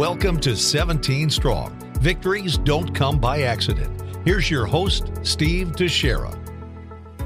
Welcome to 17 Strong. Victories don't come by accident. Here's your host, Steve Teixeira.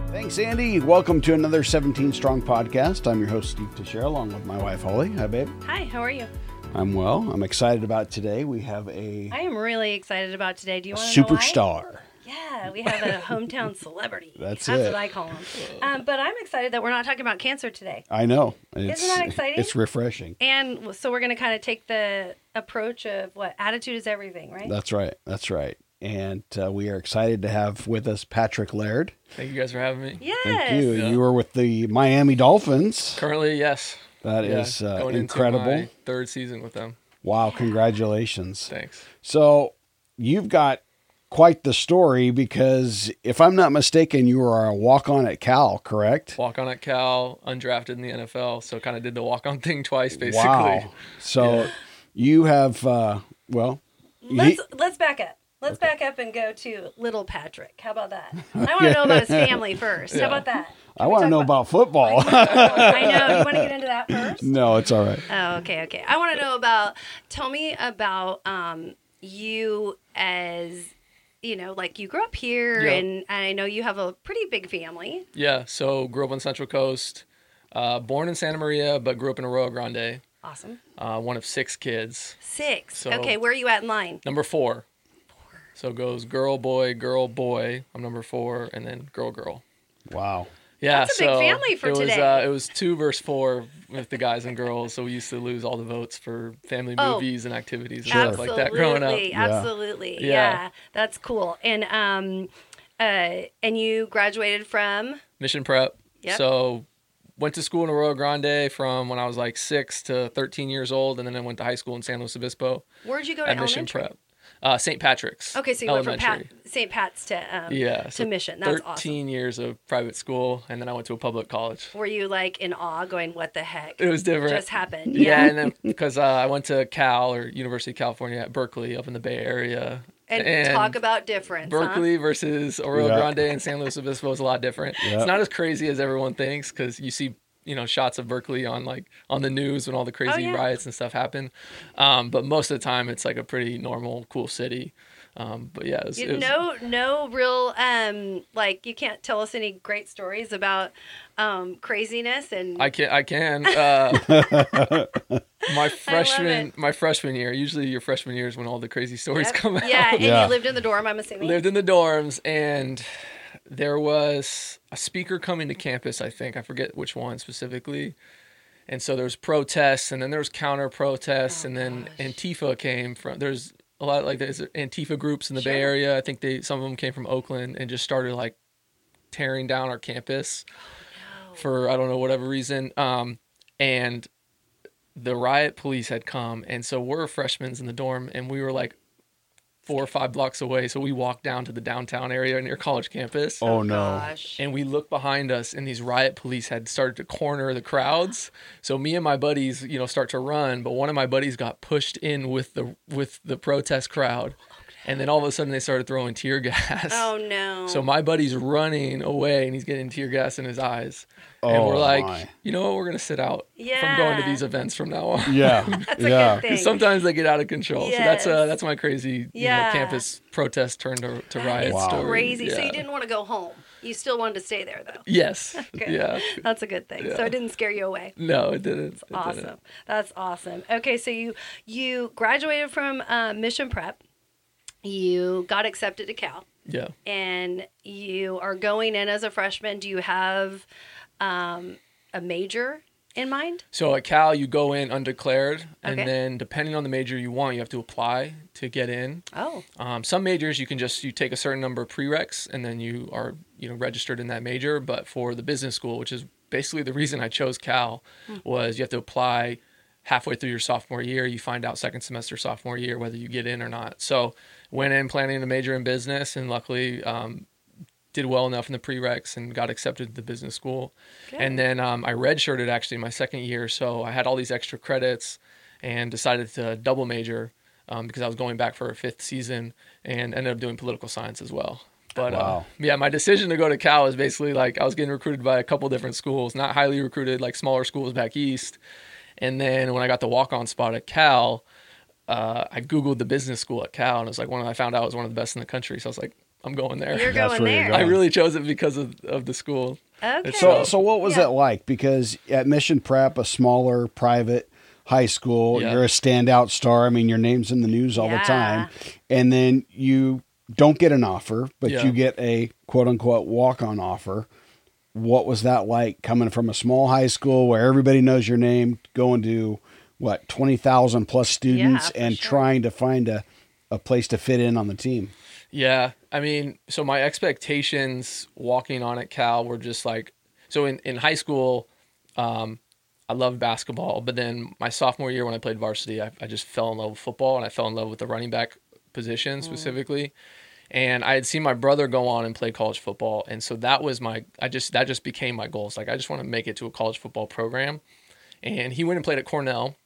Thanks, Andy. Welcome to another 17 Strong podcast. I'm your host, Steve Teixeira, along with my wife, Holly. Hi, babe. Hi, how are you? I'm well. I'm excited about today. We have a I am really excited about today. Do you want to know why? superstar. Yeah, we have a hometown celebrity. That's That's it. what I call him. Um, but I'm excited that we're not talking about cancer today. I know. It's, Isn't that exciting? It's refreshing. And so we're going to kind of take the approach of what attitude is everything, right? That's right. That's right. And uh, we are excited to have with us Patrick Laird. Thank you guys for having me. yes. Thank you. Yeah. You were with the Miami Dolphins. Currently, yes. That Yeah, is uh, going incredible. Into my third season with them. Wow. Congratulations. Thanks. So you've got quite the story because if I'm not mistaken, you were a walk on at Cal, correct? Walk on at Cal, undrafted in the NFL, so kind of did the walk on thing twice, basically. Wow. So you have, uh, well, Let's let's back up. Let's back up and go to little Patrick. How about that? I want to know about his family first. How about that? I want to know about football. I know. You want to get into that first? no, it's all right. Oh, okay, okay. I want to know about. Tell me about um, you as you know, like you grew up here, Yeah. and I know you have a pretty big family. Yeah, so grew up on Central Coast, uh, born in Santa Maria, but grew up in Arroyo Grande, Awesome. uh, one of six kids. Six. So- okay, where are you at in line? Number four. So it goes girl, boy, girl, boy. I'm number four, and then girl, girl. Wow. Yeah, That's a big so family for it was. Uh, it was two versus four with the guys and girls, so we used to lose all the votes for family Oh. movies and activities and Sure. stuff like that growing up. Absolutely, absolutely. Yeah. Yeah. that's cool. And um, uh, and you graduated from Mission prep. Yep. So went to school in Arroyo Grande from when I was like six to 13 years old, and then I went to high school in San Luis Obispo where'd you go to at Mission elementary? prep. Uh, St. Patrick's. Okay, so you went from Pat, St. Pat's to um, Yeah, to Mission. That's 13 awesome. years of private school, and then I went to a public college. Were you like in awe, going, "What the heck?" It was different. just happened. yeah, and then because uh, I went to Cal or University of California at Berkeley up in the Bay Area. and, talk about difference. huh? Berkeley versus Arroyo Yeah. Grande and San Luis Obispo is a lot different. Yeah. It's not as crazy as everyone thinks because you see, you know, shots of Berkeley on like on the news when all the crazy Oh, yeah. riots and stuff happen. Um, but most of the time, it's like a pretty normal, cool city. Um, but yeah, it was, You, it was- no, no real um like you can't tell us any great stories about um craziness and I can I can. Uh, my freshman my freshman year. Usually your freshman year is when all the crazy stories Yep. come out. Yeah, and Yeah. you lived in the dorm. I'm assuming. lived in the dorms and there was a speaker coming to campus i think. I forget which one specifically. And so there was protests and then there was counter protests Oh, and then gosh. antifa came from there's a lot like there's antifa groups in the bay area. I think they some of them came from oakland and just started like tearing down our campus Oh, for i don't know whatever reason. Um and the riot police had come and so we're freshmen in the dorm and we were like four or five blocks away so we walked down to the downtown area near college campus Oh, no. Oh, gosh. and we looked behind us and these riot police had started to corner the crowds so me and my buddies you know start to run but one of my buddies got pushed in with the with the protest crowd and then all of a sudden they started throwing tear gas Oh no. so my buddy's running away and he's getting tear gas in his eyes Oh, and Oh, we're like my. you know what we're gonna sit out from going to these events from now on Yeah. That's a yeah. good thing. 'Cause sometimes they get out of control. So that's uh that's my crazy you know, campus protest turned to, to riot is Wow. story. crazy. So you didn't want to go home. You still wanted to stay there though. Yes. Good. Yeah. That's a good thing. So it didn't scare you away. No, it didn't. It Awesome. didn't. That's awesome. Okay, so you you graduated from uh, Mission Prep. You got accepted to Cal, Yeah. and you are going in as a freshman. Do you have um, a major in mind? So at Cal, you go in undeclared, and Okay. then depending on the major you want, you have to apply to get in. Oh, Um, some majors you can just you take a certain number of prereqs, and then you are you know registered in that major. But for the business school, which is basically the reason I chose Cal, was you have to apply halfway through your sophomore year. You find out second semester sophomore year whether you get in or not. So went in planning to major in business, and luckily. Um, did well enough in the prereqs and got accepted to the business school. good. And then um, I redshirted actually my second year, so I had all these extra credits and decided to double major um, because I was going back for a fifth season and ended up doing political science as well. But uh, Wow. yeah, my decision to go to Cal is basically like I was getting recruited by a couple different schools, not highly recruited, like smaller schools back east. And then when I got the walk on spot at Cal, uh, I Googled the business school at Cal and it was like one I found out was one of the best in the country. So I was like, I'm going there. You're That's going where you're there. I really chose it because of, of the school. Okay. So, so what was Yeah. it like? Because at Mission Prep, a smaller private high school, Yeah. you're a standout star. I mean, your name's in the news all the time, and then you don't get an offer, but Yeah. you get a quote unquote walk on offer. What was that like coming from a small high school where everybody knows your name, going to what twenty thousand plus students, for and sure. trying to find a a place to fit in on the team? Yeah, I mean, so my expectations walking on at Cal were just like, so in, in high school, um, I loved basketball, but then my sophomore year when I played varsity, I, I just fell in love with football and I fell in love with the running back position specifically. And I had seen my brother go on and play college football, and so that was my, I just that just became my goals. Like I just want to make it to a college football program, and he went and played at Cornell,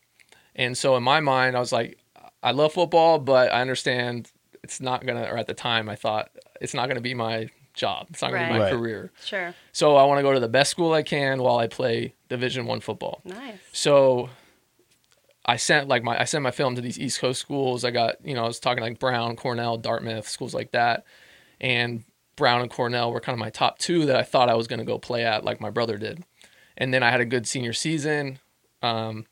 and so in my mind, I was like, I love football, but I understand it's not gonna. Or at the time, I thought it's not gonna be my job. It's not gonna be my Right. career. Sure. So I want to go to the best school I can while I play Division One football. Nice. So I sent like my I sent my film to these East Coast schools. I got you know I was talking like Brown, Cornell, Dartmouth, schools like that, and Brown and Cornell were kind of my top two that I thought I was going to go play at, like my brother did. And then I had a good senior season. Um,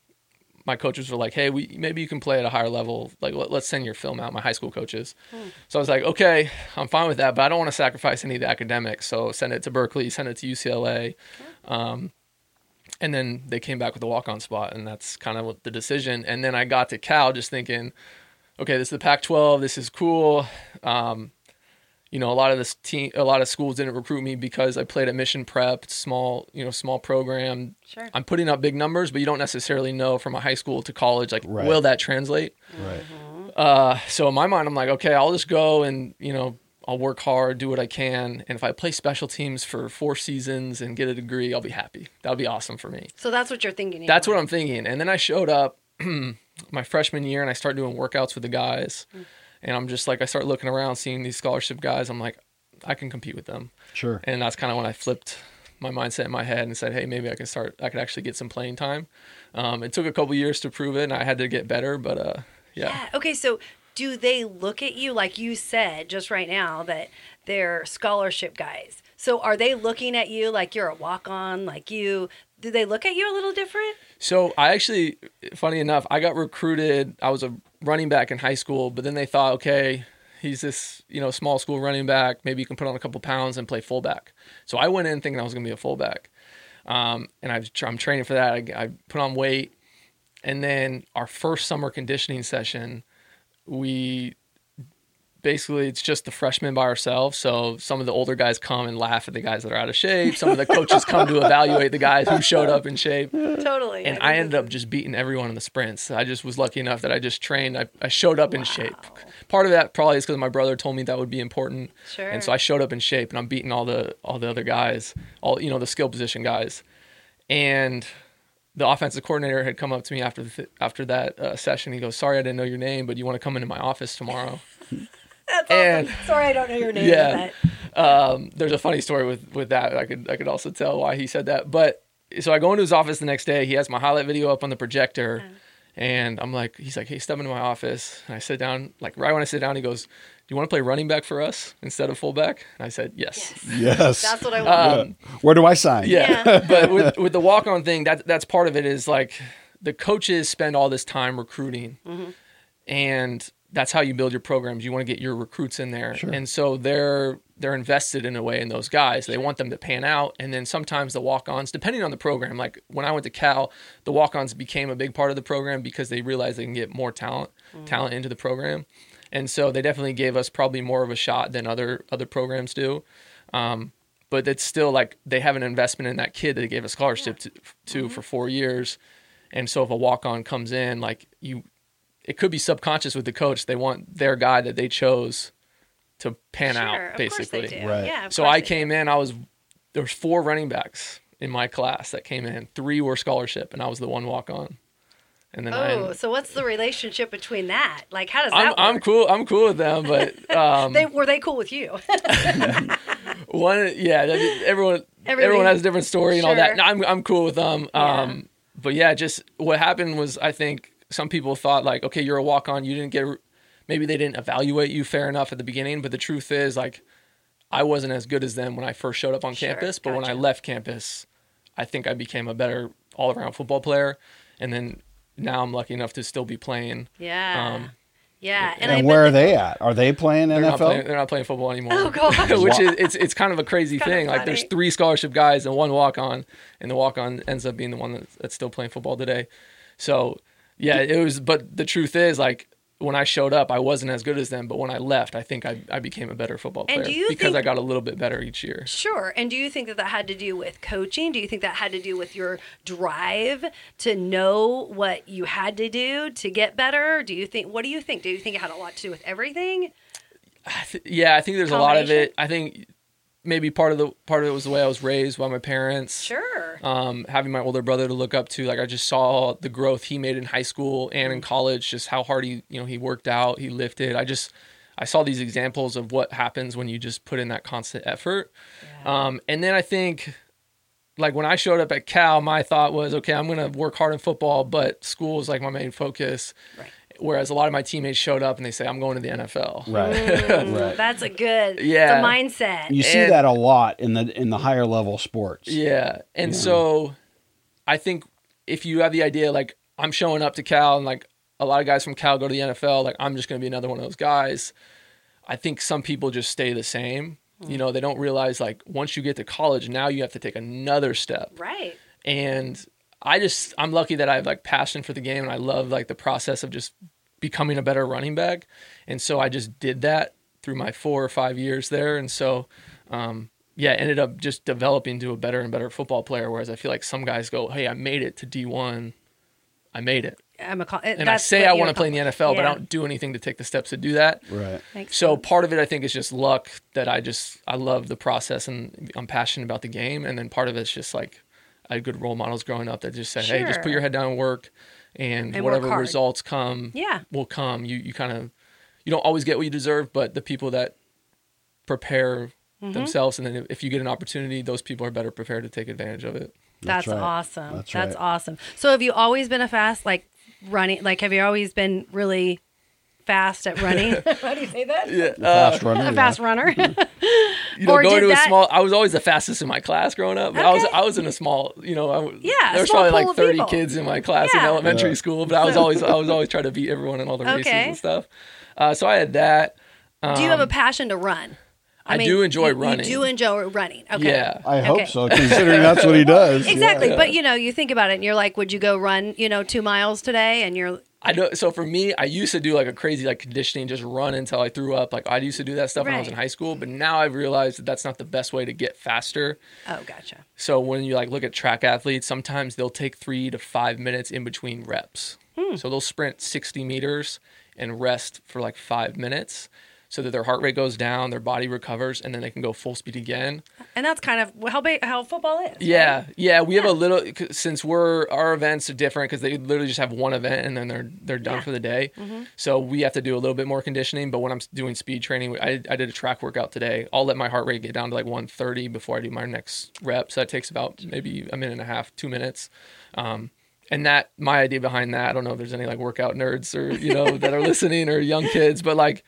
my coaches were like, "Hey, we maybe you can play at a higher level. Like, let, us send your film out." My high school coaches. So I was like, "Okay, I'm fine with that, but I don't want to sacrifice any of the academics. So send it to Berkeley, send it to UCLA." Um, and then they came back with a walk-on spot, and that's kind of what the decision. And then I got to Cal, just thinking, "Okay, this is the Pac-12. This is cool." Um, you know, a lot of this team, a lot of schools didn't recruit me because I played at Mission Prep, small, you know, small program. Sure. I'm putting up big numbers, but you don't necessarily know from a high school to college, like, Right. will that translate? Right. Uh, so in my mind, I'm like, okay, I'll just go and you know, I'll work hard, do what I can, and if I play special teams for four seasons and get a degree, I'll be happy. That'll be awesome for me. So that's what you're thinking. in That's your what I'm thinking. And then I showed up my freshman year and I start doing workouts with the guys. And I'm just like, I start looking around, seeing these scholarship guys. I'm like, I can compete with them. Sure. And that's kind of when I flipped my mindset in my head and said, hey, maybe I can start, I could actually get some playing time. Um, it took a couple years to prove it and I had to get better, but uh, yeah. Yeah. Okay, so do they look at you like you said just right now that they're scholarship guys? So are they looking at you like you're a walk on, like you do they look at you a little different? So I actually, funny enough, I got recruited. I was a running back in high school, but then they thought, okay, he's this you know small school running back. Maybe you can put on a couple pounds and play fullback. So I went in thinking I was going to be a fullback, um, and I, I'm training for that. I, I put on weight, and then our first summer conditioning session, we basically it's just the freshmen by ourselves. So some of the older guys come and laugh at the guys that are out of shape. Some of the coaches come to evaluate the guys who showed up in shape Totally. and I I ended up just beating everyone in the sprints. I just was lucky enough that I just trained. I, I showed up in shape. Part of that probably is because my brother told me that would be important, Sure. and so I showed up in shape, and I'm beating all the all the other guys, all you know the skill position guys, and the offensive coordinator had come up to me after the th- after that uh, session. He goes, "Sorry, I didn't know your name, but you want to come into my office tomorrow?" That's and- awesome. Sorry, I don't know your name. Yeah. but- um, there's a funny story with with that. I could I could also tell why he said that. But so I go into his office the next day. He has my highlight video up on the projector, and I'm like, he's like, hey, step into my office. And I sit down. Like right when I sit down, he goes, "Do you want to play running back for us instead of fullback?" And I said, "Yes." Yes. That's what I want. Um, Where do I sign? yeah, Yeah. but with with the walk on thing, that that's part of it. Is like the coaches spend all this time recruiting, and that's how you build your programs. You want to get your recruits in there, Sure. and so they're they're invested in a way in those guys. They want them to pan out, and then sometimes the walk ons, depending on the program. Like when I went to Cal, the walk ons became a big part of the program because they realized they can get more talent talent into the program, and so they definitely gave us probably more of a shot than other other programs do. Um, but it's still like they have an investment in that kid that they gave a scholarship to, to for four years. And so if a walk on comes in, like you, it could be subconscious with the coach. They want their guy that they chose to pan sure, out, of basically. they do. Right. Yeah. of So I they do. came in, I was, there was four running backs in my class that came in. Three were scholarship and I was the one walk on. and then I. Oh, so what's the relationship between that? Like, how does that I'm, work? I'm cool. I'm cool with them, but um, They were they cool with you? one, yeah, everyone, Everybody- everyone has a different story and all that. No, I'm, I'm cool with them. Yeah. Um, but yeah, just what happened was, I think some people thought like, okay, you're a walk on. You didn't get, maybe they didn't evaluate you fair enough at the beginning. But the truth is, like, I wasn't as good as them when I first showed up on Sure, campus. But when I left campus, I think I became a better all around football player. And then now I'm lucky enough to still be playing. yeah, Um, yeah. And, I bet where are they at? Are they playing They're not, NFL? playing, they're not playing football anymore. Oh, gosh. Which is it's it's kind of a crazy thing. Like there's three scholarship guys and one walk on, and the walk on ends up being the one that's, that's still playing football today. So yeah, it was. But the truth is, like when I showed up, I wasn't as good as them. But when I left, I think I, I became a better football player because I got a little bit better each year. Sure. And do you think that that had to do with coaching? Do you think that had to do with your drive to know what you had to do to get better? Do you think? What do you think? Do you think it had a lot to do with everything? I th- yeah, I think there's a lot of it. I think maybe part of the part of it was the way I was raised by my parents. Sure. um, having my older brother to look up to. Like I just saw the growth he made in high school and Mm. in college, just how hard he, you know, he worked out, he lifted. I just, I saw these examples of what happens when you just put in that constant effort. Um, and then I think, like when I showed up at Cal, my thought was, okay, I'm going to work hard in football, but school is like my main focus. Right. Whereas a lot of my teammates showed up and they say, I'm going to the NFL. Right. Mm, right. That's a good. Yeah. The mindset. You see And- that a lot in the in the higher level sports. Yeah. And so I think if you have the idea like I'm showing up to Cal and like a lot of guys from Cal go to the NFL, like I'm just going to be another one of those guys. I think some people just stay the same. You know, they don't realize like once you get to college, now you have to take another step. right. And I just I'm lucky that I have like passion for the game and I love like the process of just becoming a better running back. And so I just did that through my 4 or 5 years there and so um yeah, ended up just developing to a better and better football player whereas I feel like some guys go, "Hey, I made it to D1. I made it." I'm a. co- And I say I want to play in the NFL, but I don't do anything to take the steps to do that. Right. Makes So sense. part of it, I think, is just luck that I just I love the process and I'm passionate about the game, and then part of it's just like I had good role models growing up that just said, "Hey, just put your head down and work, and, And whatever hard. results come, Yeah. will come." You you kind of you don't always get what you deserve, but the people that prepare Mm-hmm. themselves, and then if you get an opportunity, those people are better prepared to take advantage of it. That's, That's right. awesome. That's That's, right. awesome. So have you always been a fast like running? Like have you always been really fast at running? How do you say that? Yeah, Fast runner. A yeah. fast runner. you know, Or going did to that- a small. I was always the fastest in my class growing up. But I was I was in a small. You know, I, was- Yeah, there was probably like thirty people. kids in my class in elementary Yeah. school. But I was always I was always trying to beat everyone in all the races and stuff. Uh, so I had that. do you have a passion to run? Um, I do enjoy you- running. You do enjoy running. Okay. Yeah. I hope Okay. so, considering that's what he does. Exactly. Yeah. But you know, you think about it and you're like, would you go run, you know, two miles today? And you're I know. So for me, I used to do like a crazy like conditioning, just run until I threw up. Like I used to do that stuff when I was in high school, but now I've realized that that's not the best way to get faster. oh gotcha. So when you like look at track athletes, sometimes they'll take three to five minutes in between reps. Hmm. So they'll sprint 60 meters and rest for like five minutes so that their heart rate goes down, their body recovers, and then they can go full speed again. And that's kind of how big how football is. Yeah, yeah. We have a little since we're our events are different because they literally just have one event and then they're they're done Yeah. for the day. So we have to do a little bit more conditioning. But when I'm doing speed training, I, I did a track workout today. I'll let my heart rate get down to like 130 before I do my next rep. So that takes about maybe a minute and a half, two minutes. Um, and that my idea behind that, I don't know if there's any like workout nerds or you know that are listening or young kids, but like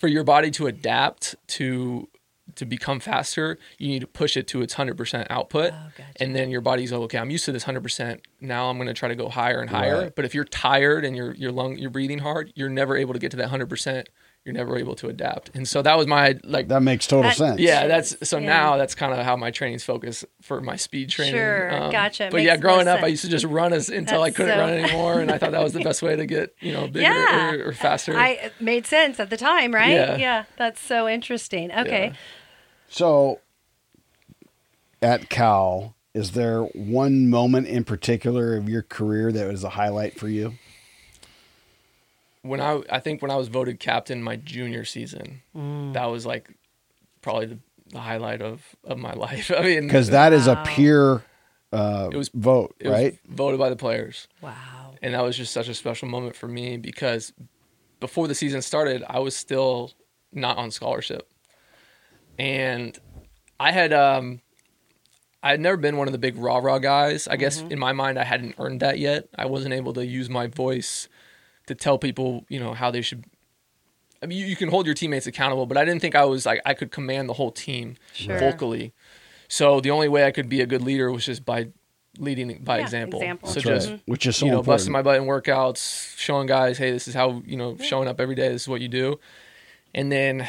for your body to adapt to to become faster, you need to push it to its 100% output. Oh, gotcha. And then your body's like, okay, I'm used to this 100%. Now I'm going to try to go higher and higher. Right. But if you're tired and you're your lung you're breathing hard, you're never able to get to that 100%. You're never able to adapt. And so that was my like That makes total That- sense. yeah, that's so Yeah. now that's kind of how my training's focused for my speed training. Um, Sure, gotcha. But yeah, growing more up, I used to just run as, until I couldn't so- run anymore, and I thought that was the best way to get you know bigger Yeah. or, or faster. I it made sense at the time, right? Yeah. That's so interesting. Okay. Yeah. So, at Cal, is there one moment in particular of your career that was a highlight for you? When I I think when I was voted captain my junior season, Mm. that was like probably the, the highlight of of my life. I mean, Because that is a peer uh, It was- vote, it was right? voted by the players. Wow. and that was just such a special moment for me because before the season started, I was still not on scholarship, and I had um, I had never been one of the big rah rah guys. I guess in my mind, I hadn't earned that yet. I wasn't able to use my voice to tell people, you know, how they should. I mean, you, you can hold your teammates accountable, but I didn't think I was like I could command the whole team Sure. vocally. So the only way I could be a good leader was just by leading by Yeah, example. example. So That's just right. Which is so you know, important. busting my butt in workouts, showing guys, hey, this is how you know, showing up every day. This is what you do. And then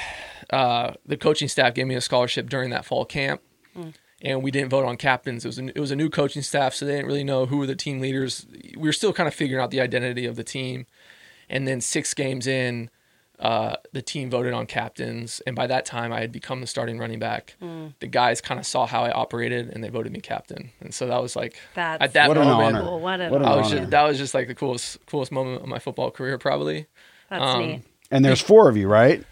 uh, the coaching staff gave me a scholarship during that fall camp, and we didn't vote on captains. It was a, it was a new coaching staff, so they didn't really know who were the team leaders. We were still kind of figuring out the identity of the team. And then six games in, uh, the team voted on captains, and by that time, I had become the starting running back. The guys kind of saw how I operated, and they voted me captain. And so that was like That's at that What an moment. honor. What an What an was honor. just, that was just like the coolest coolest moment of my football career, probably. That's um, neat. and there's four of you, right?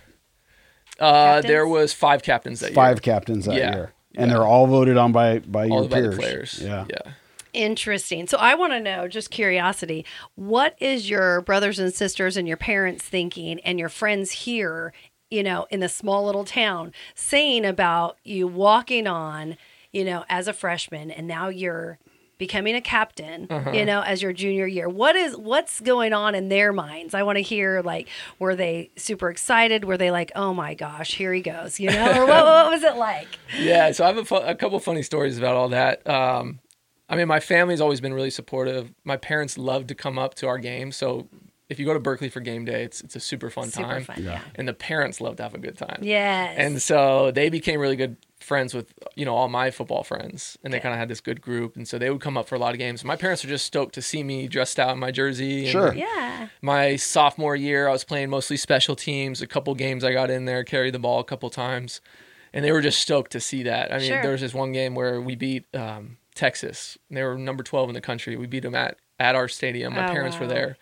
Uh, there was five captains that Five year. captains that Yeah. year, and Yeah. they're all voted on by by all your by peers. the players. Yeah. yeah. Interesting. So I want to know, just curiosity, what is your brothers and sisters and your parents thinking and your friends here, you know, in the small little town saying about you walking on, you know, as a freshman and now you're becoming a captain, Uh-huh. you know, as your junior year. What is what's going on in their minds? I want to hear like were they super excited? Were they like, "Oh my gosh, here he goes," you know? Or what, what was it like? yeah, so I have a, fu- a couple funny stories about all that. Um, I mean, my family's always been really supportive. My parents love to come up to our games. So if you go to Berkeley for game day, it's it's a super fun Super time. fun, yeah. And the parents love to have a good time. Yes. And so they became really good friends with you know all my football friends, and they kind of had this good group. And so they would come up for a lot of games. My parents were just stoked to see me dressed out in my jersey. and Sure. yeah. my sophomore year, I was playing mostly special teams. A couple games I got in there, carried the ball a couple times, and they were just stoked to see that. I mean, Sure. there was this one game where we beat um, Texas. They were number twelve in the country. We beat them at at our stadium. My Oh, parents were there.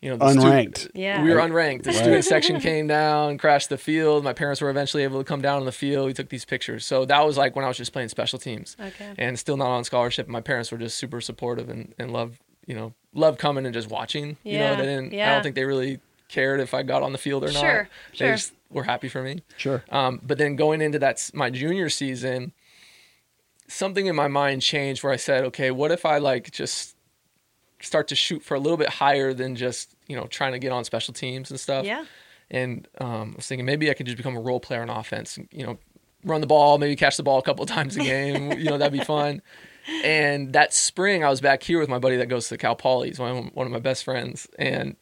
You know, the stu- Unranked. Yeah. we were unranked. The Right. student section came down, crashed the field. My parents were eventually able to come down on the field. We took these pictures. So that was like when I was just playing special teams Okay. and still not on scholarship. My parents were just super supportive and, and loved, you know, loved coming and just watching. You know, Yeah, they didn't, I don't think they really cared if I got on the field or not. Sure, They sure. just were happy for me. Sure. Um, but then going into that, my junior season, something in my mind changed where I said, okay, what if I like just start to shoot for a little bit higher than just, you know, trying to get on special teams and stuff. Yeah. And um, I was thinking maybe I could just become a role player on offense. and, You know, run the ball, maybe catch the ball a couple times a game. you know, that'd be fun. And that spring, I was back here with my buddy that goes to Cal Poly. He's one of, one of my best friends, and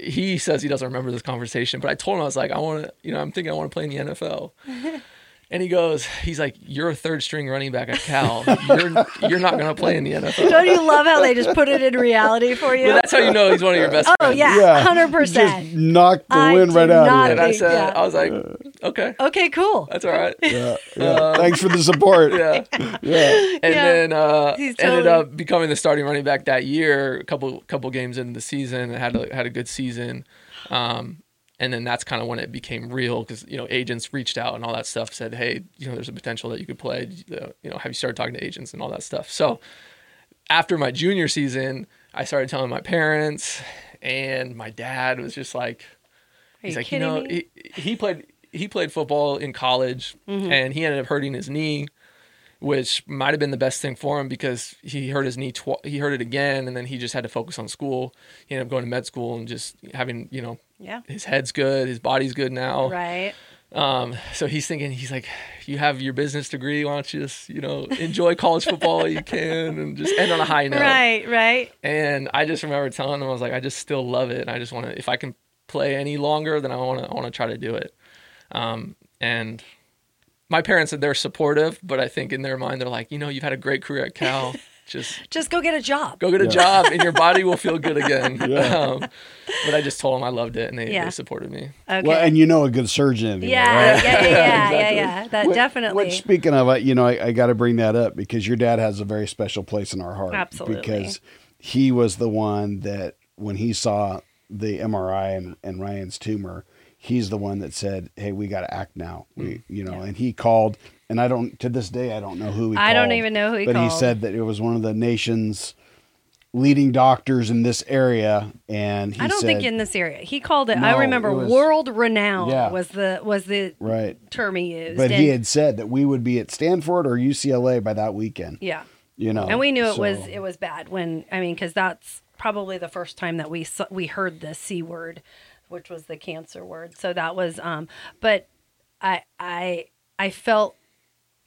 he says he doesn't remember this conversation. But I told him I was like, I want to, you know, I'm thinking I want to play in the NFL. And he goes, he's like, you're a third string running back at Cal. You're you're not going to play in the NFL. Don't you love how they just put it in reality for you? But that's how you know he's one of your best oh friends. yeah, hundred Just percent. knocked the I wind right out not of And you. I said, yeah. I was like, okay, Okay, cool. that's all right. Yeah, yeah. Thanks for the support. Yeah. Yeah. and Yeah. then uh, He's ended up becoming the starting running back that year. A couple couple games into the season, and had a, had a good season. Um, and then that's kind of when it became real because you know agents reached out and all that stuff. Said, hey, you know, there's a potential that you could play. Uh, You know, have you started talking to agents and all that stuff? So after my junior season, I started telling my parents, and my dad was just like, Are he's you like, you know, he, he played he played football in college, Mm-hmm. and he ended up hurting his knee, which might have been the best thing for him because he hurt his knee. Tw- he hurt it again, and then he just had to focus on school. He ended up going to med school and just having you know yeah. his head's good, his body's good now. Right. Um, so he's thinking, he's like, you have your business degree, why don't you just you know enjoy college football you can and just end on a high note. Right. Right. And I just remember telling him I was like, I just still love it. And I just want to, if I can play any longer, then I want to, I want to try to do it. Um, and my parents said they're supportive, but I think in their mind, they're like, you know, you've had a great career at Cal. Just Just go get a job. go get a job and your body will feel good again. Yeah. Um, but I just told them I loved it and they, Yeah. they supported me. Okay. Well, and you know a good surgeon anyway, yeah, right? yeah, yeah, yeah, yeah, Exactly. yeah. That Which- definitely. Which, speaking of, it, you know, I, I got to bring that up because your dad has a very special place in our heart. Absolutely. Because he was the one that when he saw the MRI and, and Ryan's tumor, he's the one that said, "Hey, we got to act now." We, mm. you know, and he called, and I don't to this day I don't know who he. I don't even know who he called. but he said that it was one of the nation's leading doctors in this area, and he I don't said, think in this area. He called it. No, I remember it was- world renowned Yeah. was the was the right. term he used. But And- he had said that we would be at Stanford or UCLA by that weekend. yeah, You know, and we knew it was it was bad when I mean because that's probably the first time that we we heard the c word, which was the cancer word. So that was um. But I I I felt.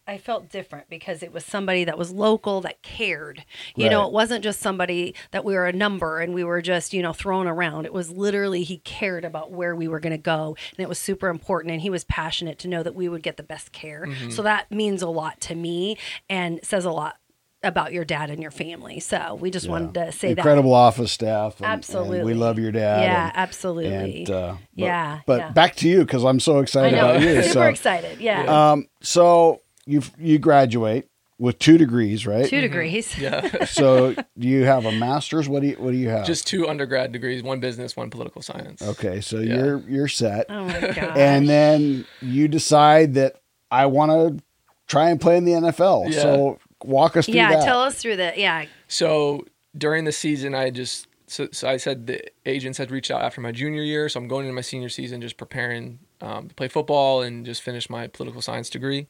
I felt different because it was somebody that was local that cared. You know, it wasn't just somebody that we were a number and we were just, you know, thrown around. It was literally he cared about where we were going to go and it was super important and he was passionate to know that we would get the best care. So that means a lot to me and says a lot about your dad and your family. So we just wanted to say that incredible office staff. and- and Absolutely. we love your dad. Yeah, and- absolutely. And, uh, but, Yeah, But yeah. back to you because I'm so that. I excited know. about you. super so, excited. Yeah. um, so you you graduate with two degrees, right? 2 degrees. Yeah. so do you have a master's? What do you What do you have? Just two undergrad degrees, one business, one political science. okay. So Yeah. you're you're set, Oh my god. and then you decide that I want to try and play in the NFL. Yeah. So walk us through yeah, that. tell us through the yeah. So during the season, I just so, so I said the agents had reached out after my junior year, so I'm going into my senior season just preparing um, to play football and just finish my political science degree.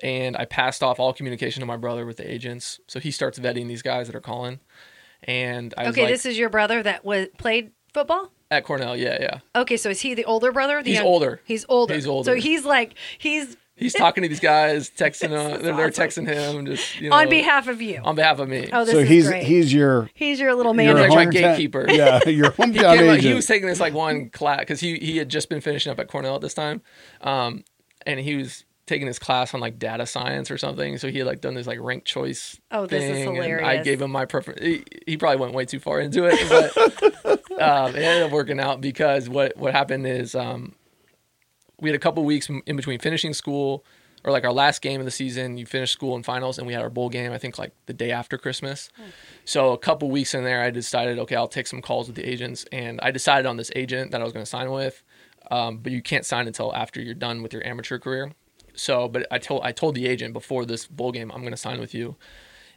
And I passed off all communication to my brother with the agents, so he starts vetting these guys that are calling. And I was Okay, like, this is your brother that was played football? at Cornell, yeah, yeah. Okay, so is he the older brother? The He's young- older. He's older. He's older. So he's like he's He's talking to these guys, texting This them. is They're, they're awesome. texting him, just you know, on behalf of you. on behalf of me. oh, this so is he's great. he's your he's your little your manager. like my hometown- gatekeeper. Yeah, your he, hometown came, like, agent. he was taking this like one class because he he had just been finishing up at Cornell at this time, um, and he was taking this class on like data science or something. So he had like done this like rank choice. Oh, this is thing, and I gave him my preference. He, he probably went way too far into it, but um, it ended up working out because what what happened is um, we had a couple weeks in between finishing school or like our last game of the season. You finish school and finals, and we had our bowl game. I think like the day after Christmas. So a couple weeks in there, I decided, okay, I'll take some calls with the agents, and I decided on this agent that I was going to sign with. Um, but you can't sign until after you're done with your amateur career. So, but I told I told the agent before this bowl game, I'm going to sign with you,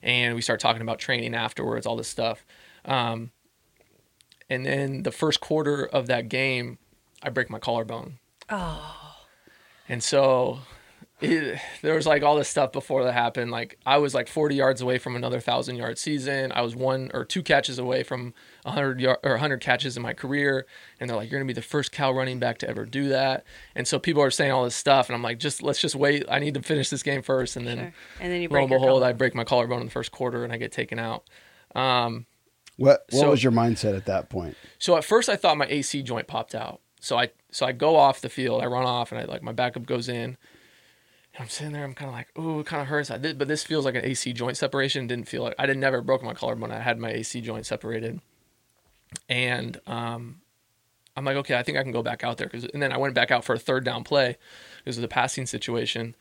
and we start talking about training afterwards, all this stuff. Um, and then the first quarter of that game, I break my collarbone. Oh, And so it, there was like all this stuff before that happened. Like I was like 40 yards away from another thousand yard season. I was one or two catches away from 100 yard or 100 catches in my career. And they're like, you're gonna be the first Cal running back to ever do that. And so people are saying all this stuff, and I'm like, just let's just wait. I need to finish this game first, and then sure. And then you lo and behold, I break my collarbone in the first quarter, and I get taken out. Um, what what so- was your mindset at that point? so at first I thought my AC joint popped out. So I so I go off the field, I run off, and I like my backup goes in. And I'm sitting there, I'm kind of like, ooh, it kind of hurts. I did, but this feels like an AC joint separation. Didn't feel like I didn't never broke my collarbone. I had my AC joint separated, and um, I'm like, okay, I think I can go back out there. Cause, and then I went back out for a third down play because of the passing situation.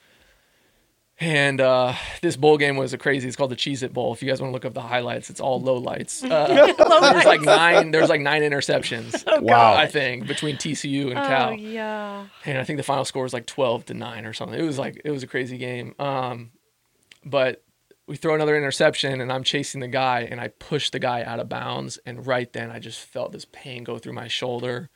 And uh, this bowl game was a crazy. It's called the Cheez It Bowl. If you guys want to look up the highlights, it's all low lights. Uh, there's like nine. There's like nine interceptions. Oh, Wow. I think between TCU and Cal. Oh Cal, yeah. and I think the final score was like twelve to nine or something. It was like it was a crazy game. Um, but we throw another interception, and I'm chasing the guy, and I push the guy out of bounds, and right then I just felt this pain go through my shoulder.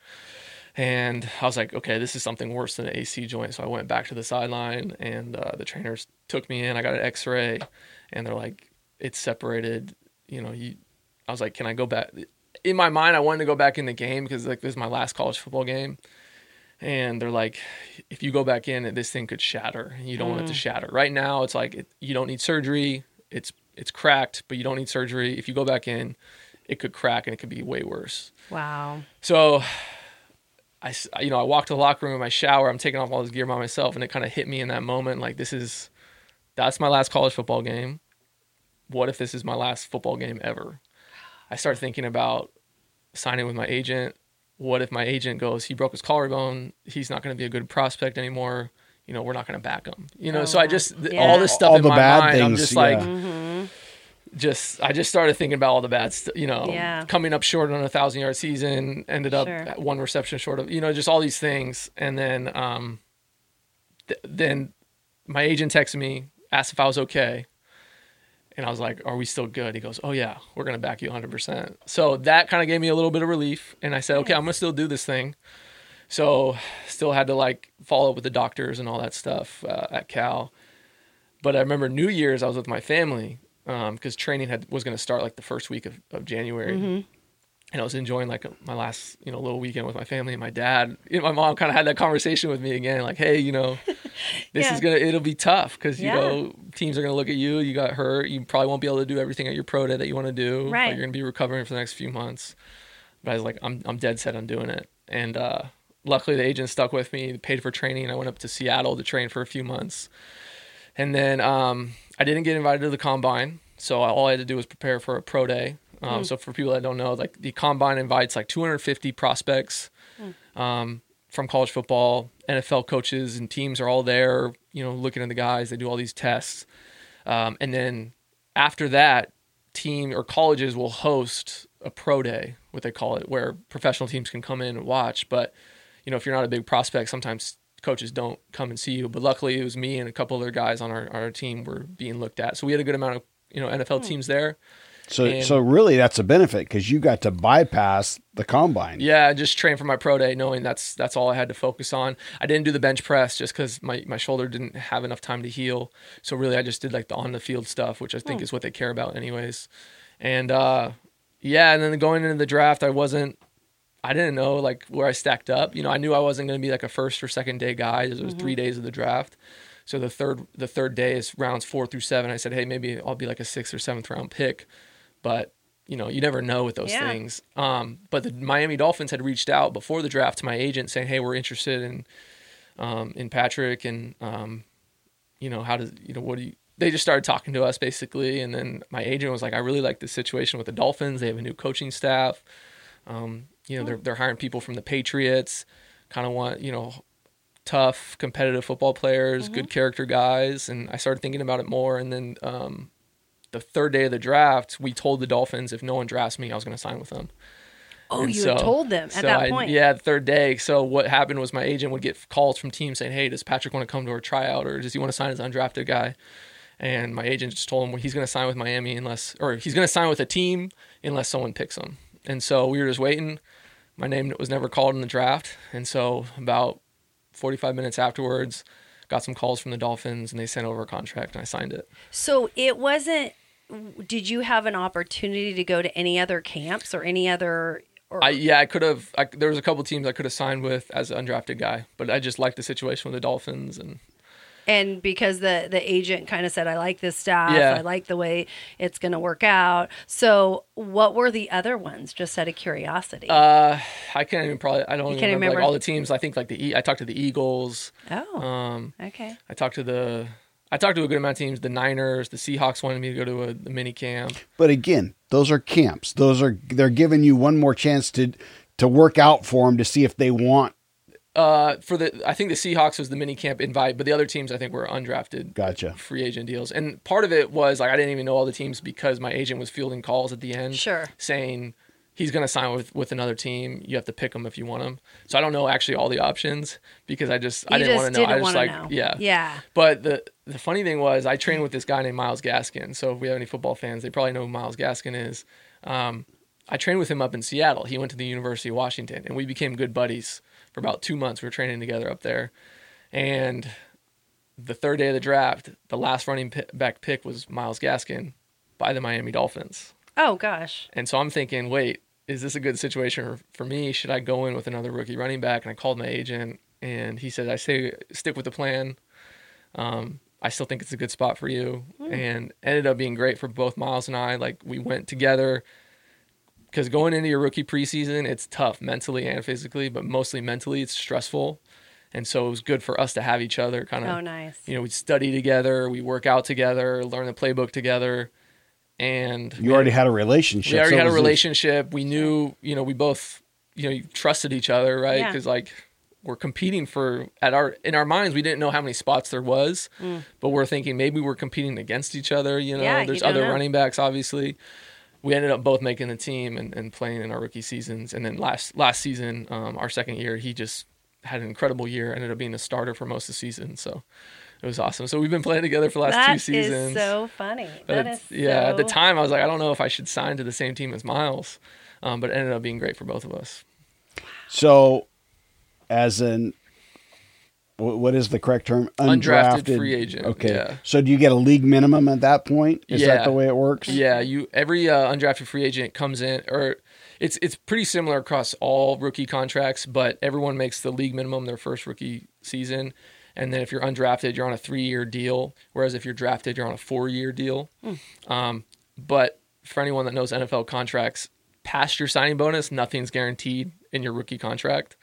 And I was like, okay, this is something worse than an AC joint. So I went back to the sideline, and uh, the trainers took me in. I got an X-ray, and they're like, it's separated. You know, you. I was like, can I go back? In my mind, I wanted to go back in the game because like this is my last college football game, and they're like, if you go back in, this thing could shatter. You don't want it to shatter. Right now, it's like it, you don't need surgery. It's it's cracked, but you don't need surgery. If you go back in, it could crack and it could be way worse. Wow. So I, s- you know, I walk to the locker room, I shower, I'm taking off all this gear by myself, and it kind of hit me in that moment. Like, this is, that's my last college football game. What if this is my last football game ever? I start thinking about signing with my agent. What if my agent goes, he broke his collarbone, he's not going to be a good prospect anymore. You know, we're not going to back him. You know, Oh, so I just th- yeah. all this stuff All in the my bad mind. I'm things, just like. Mm-hmm. Just I just started thinking about all the bad stuff. You know, Yeah. coming up short on a thousand yard season, ended up Sure. at one reception short of you know just all these things, and then um, th- then my agent texted me, asked if I was okay, And I was like, "Are we still good?" He goes, "Oh yeah, we're gonna back you 100." percent So that kind of gave me a little bit of relief, and I said, "Okay, I'm gonna still do this thing." So still had to like follow up with the doctors and all that stuff uh, at Cal. But I remember New Year's, I was with my family because um, training had was going to start like the first week of, of January. Mm-hmm. And I was enjoying like my last, you know, little weekend with my family and my dad. You know, my mom kind of had that conversation with me again, like, "Hey, you know, this yeah. is gonna, it'll be tough because you yeah. know teams are gonna look at you. You got hurt. You probably won't be able to do everything at your pro day that you want to do. Right. Like, you're gonna be recovering for the next few months." But I was like, "I'm, I'm dead set on doing it." And uh, luckily, the agent stuck with me, paid for training. I went up to Seattle to train for a few months, and then um, I didn't get invited to the combine. So all I had to do was prepare for a pro day. Um, mm. So for people that don't know, like the combine invites like 250 prospects mm. um, from college football. NFL coaches and teams are all there, you know, looking at the guys. They do all these tests, um, and then after that, team or colleges will host a pro day, what they call it, where professional teams can come in and watch. But you know, if you're not a big prospect, sometimes coaches don't come and see you. But luckily, it was me and a couple other guys on our, our team were being looked at. So we had a good amount of you know NFL hmm. teams there. So and, so really that's a benefit because you got to bypass the combine. Yeah, just train for my pro day, knowing that's that's all I had to focus on. I didn't do the bench press just because my, my shoulder didn't have enough time to heal. So really, I just did like the on the field stuff, which I think hmm. is what they care about anyways. And uh, yeah, and then going into the draft, I wasn't. I didn't know like where I stacked up. You know, I knew I wasn't going to be like a first or second day guy. It was mm-hmm. three days of the draft. So the third the third day is rounds four through seven. I said, hey, maybe I'll be like a sixth or seventh round pick, but you know, you never know with those yeah. things. Um, but the Miami Dolphins had reached out before the draft to my agent saying, hey, we're interested in um, in Patrick and um, you know how does you know what do you they just started talking to us basically and then my agent was like i really like the situation with the dolphins they have a new coaching staff um, you know they're, they're hiring people from the patriots kind of want you know tough, competitive football players, mm-hmm. good character guys, and I started thinking about it more. And then um, the third day of the draft, we told the Dolphins if no one drafts me, I was going to sign with them. Oh, and you so, told them at so that I, point. Yeah, the third day. So what happened was my agent would get calls from teams saying, "Hey, does Patrick want to come to our tryout, or does he want to sign as an undrafted guy?" And my agent just told him well, he's going to sign with Miami unless, or he's going to sign with a team unless someone picks him. And so we were just waiting. My name was never called in the draft, and so about 45 minutes afterwards, got some calls from the Dolphins and they sent over a contract and I signed it. So it wasn't, did you have an opportunity to go to any other camps or any other? Or... I, yeah, I could have. there was a couple teams I could have signed with as an undrafted guy, but I just liked the situation with the Dolphins and and because the the agent kind of said i like this staff yeah. i like the way it's going to work out so what were the other ones just out of curiosity uh i can't even probably i don't even remember, remember, like all the teams i think like the i talked to the eagles oh um okay i talked to the I talked to a good amount of teams. The Niners, the Seahawks wanted me to go to a, a mini camp. But again, those are camps. Those are they're giving you one more chance to to work out for them to see if they want uh, for the I think the Seahawks was the mini camp invite, but the other teams I think were undrafted. Gotcha. Free agent deals, and part of it was like I didn't even know all the teams because my agent was fielding calls at the end, sure, saying he's going to sign with with another team. You have to pick him if you want him. So I don't know actually all the options because I just you I didn't want to know. I just like know. yeah yeah. But the the funny thing was I trained with this guy named Myles Gaskin. So if we have any football fans, they probably know who Myles Gaskin is. Um, I trained with him up in Seattle. He went to the University of Washington, and we became good buddies for about two months. We were training together up there, and the third day of the draft, the last running back pick was Myles Gaskin by the Miami Dolphins. Oh gosh! And so I'm thinking, wait, is this a good situation for me? Should I go in with another rookie running back? And I called my agent, and he said, I say stick with the plan. Um, I still think it's a good spot for you, mm. and ended up being great for both Myles and I. Like we went together because going into your rookie preseason, it's tough mentally and physically, but mostly mentally, it's stressful. And so it was good for us to have each other kind of. Oh, nice. You know, we study together, we work out together, learn the playbook together, and you already had a relationship. We already so had a relationship. We knew, you know, we both, you know, you trusted each other, right? Because yeah. like we're competing for at our in our minds we didn't know how many spots there was, mm. but we're thinking maybe we're competing against each other. You know, yeah, there's you other know. running backs obviously we ended up both making the team and, and playing in our rookie seasons. And then last last season, um, our second year, he just had an incredible year. Ended up being a starter for most of the season. So it was awesome. So we've been playing together for the last That two is seasons. so funny. But That it's- is yeah, at the time I was like, I don't know if I should sign to the same team as Myles, um, but it ended up being great for both of us. So, as an wh- what is the correct term? Undrafted free agent, Okay. yeah. So do you get a league minimum at that point? Is that the way it works? Yeah, you every uh, undrafted free agent comes in, or it's it's pretty similar across all rookie contracts, but everyone makes the league minimum their first rookie season, and then if you're undrafted, you're on a three year deal, whereas if you're drafted, you're on a four year deal. Um, but for anyone that knows NFL contracts, past your signing bonus, nothing's guaranteed in your rookie contract.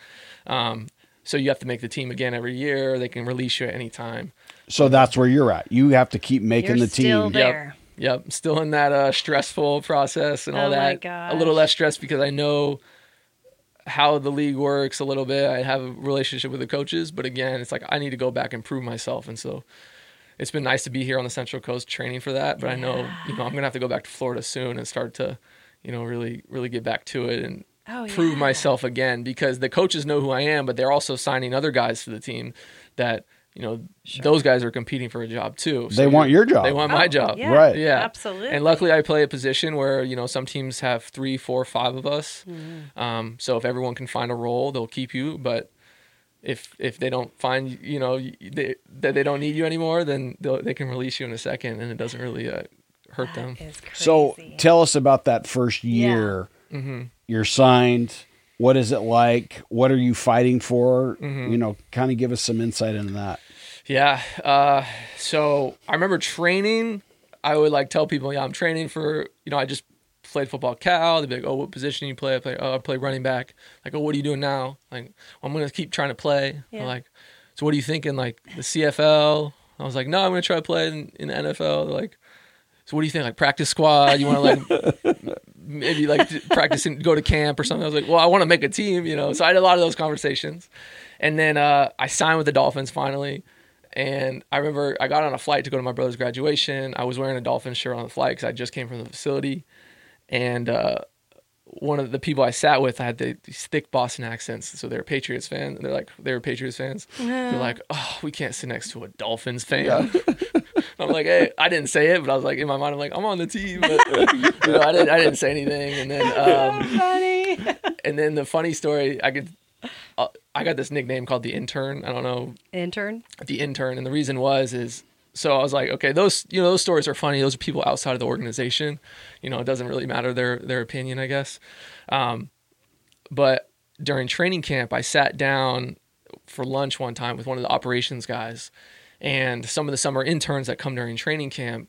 Um, so you have to make the team again every year. They can release you at any time. So that's where you're at. You have to keep making You're the still team. there. Yep, still in that uh, stressful process and all Oh my that. A little less stress because I know how the league works a little bit. I have a relationship with the coaches, but again, it's like I need to go back and prove myself, and so it's been nice to be here on the Central Coast training for that. But I know you know I'm gonna have to go back to Florida soon and start to you know really really get back to it and Oh, prove yeah. myself again because the coaches know who I am, but they're also signing other guys to the team that. You know, those guys are competing for a job too. They want your job. They want Oh, my job. yeah, Right. Yeah, Absolutely. And luckily, I play a position where you know some teams have three, four, five of us. Mm-hmm. Um, so if everyone can find a role, they'll keep you. But if if they don't find you know they, that they don't need you anymore, then they'll- can release you in a second, and it doesn't really uh, hurt them. That is crazy. So tell us about that first year. Mm-hmm. You're signed. What is it like? What are you fighting for? Mm-hmm. You know, kind of give us some insight into that. Yeah. Uh, so I remember training. I would like tell people, yeah, I'm training for, you know, I just played football Cal They'd be like, oh, what position you play? I play, oh, I play running back. Like, oh, what are you doing now? Like, well, I'm going to keep trying to play. Yeah. like, so what are you thinking? Like the CFL? I was like, no, I'm going to try to play in, in the NFL. They're like, so what do you think? Like practice squad? You want to like maybe like and go to camp or something? I was like, well, I want to make a team, you know. So I had a lot of those conversations, and then uh, I signed with the Dolphins finally. And I remember I got on a flight to go to my brother's graduation. I was wearing a Dolphins shirt on the flight because I just came from the facility, and uh, one of the people I sat with had the, these thick Boston accents, so they're Patriots fans. They're like they were Patriots fans. They're like, oh, we can't sit next to a Dolphins fan. I'm like, hey, I didn't say it, but I was like in my mind, I'm like, I'm on the team, but you know, I didn't, I didn't say anything. And then, um, funny. and then the funny story, I could, uh, I got this nickname called the intern. I don't know Intern. the intern, and the reason was is so I was like, okay, those you know those stories are funny. Those are people outside of the organization. You know, it doesn't really matter their their opinion, I guess. Um, but during training camp, I sat down for lunch one time with one of the operations guys, and some of the summer interns that come during training camp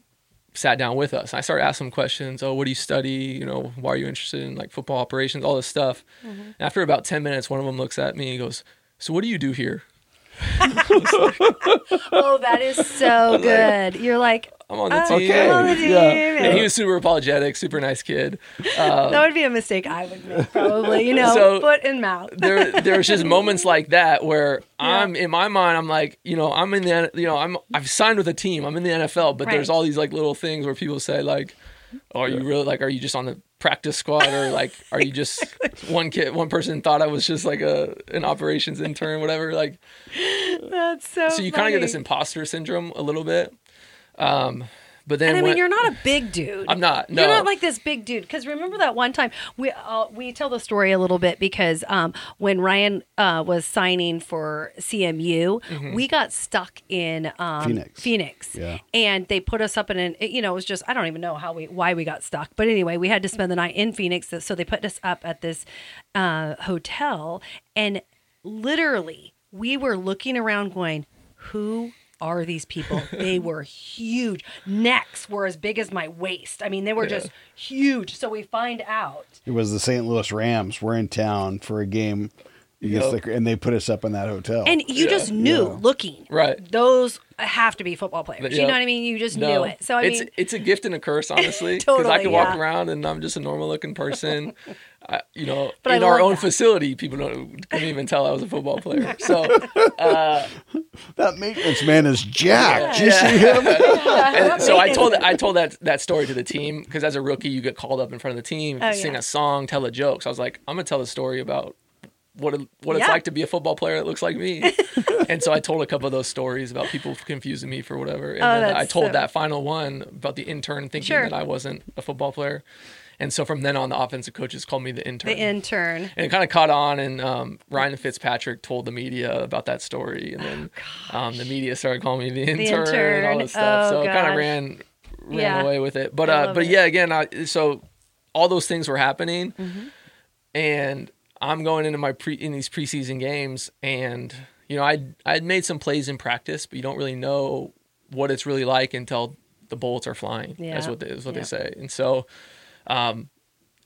sat down with us. I started asking them questions. Oh, what do you study? You know, why are you interested in like football operations? All this stuff. And after about ten minutes, one of them looks at me and goes, "So what do you do here?" Oh, that is so good. You're like, I'm on the oh, team. I'm on the team. Yeah. And he was super apologetic, super nice kid. Uh, that would be a mistake I would make, probably. You know, So- foot and mouth. there, there's just moments like that where I'm in my mind, I'm like, you know, I'm in the, you know, I'm, I've signed with a team, I'm in the NFL, but there's all these like little things where people say like, are you really like, are you just on the practice squad or like, are you just one kid, one person thought I was just like a an operations intern, whatever. Like, That's so. so you kind of get this imposter syndrome a little bit. Um, but then And I mean, when- you're not a big dude. I'm not, No. You're not like this big dude. Because remember that one time we uh, we tell the story a little bit because um, when Ryan uh, was signing for CMU, Mm-hmm. we got stuck in um, Phoenix. Phoenix. Yeah. And they put us up in an. You know, it was just I don't even know how we why we got stuck, but anyway, we had to spend the night in Phoenix. So they put us up at this uh, hotel, and literally we were looking around, going, "Who are these people? They were huge. Necks were as big as my waist. I mean, they were just huge. So we find out. It was the St. Louis Rams. We're in town for a game, Yep. the, and they put us up in that hotel. And you just knew looking. Right. Those have to be football players. You Yep. know what I mean? You just No. knew it. So I it's mean, it's a gift and a curse, honestly. Because I Totally, can walk around and I'm just a normal looking person. I, you know, But in our own that. facility, people don't couldn't even tell I was a football player. So, uh, that maintenance man is jacked. Did you Yeah. see him? and so I told I told that that story to the team because as a rookie, you get called up in front of the team, Oh, sing yeah. a song, tell a joke. So I was like, I'm gonna tell a story about what it, what it's like to be a football player that looks like me. and so I told a couple of those stories about people confusing me for whatever. And Oh, then I told so- that final one about the intern thinking Sure. that I wasn't a football player. And so from then on, the offensive coaches called me the intern. The intern. and it kind of caught on, and um, Ryan Fitzpatrick told the media about that story, and then um, the media started calling me the intern, and all this stuff. Oh, so it kind of ran ran Yeah. away with it. But uh, but it. yeah, again, I, so all those things were happening, Mm-hmm. and I'm going into my pre in these preseason games, and you know, I I would made some plays in practice, but you don't really know what it's really like until the bullets are flying. Yeah. That's what they, is what Yeah. they say, and so. Um,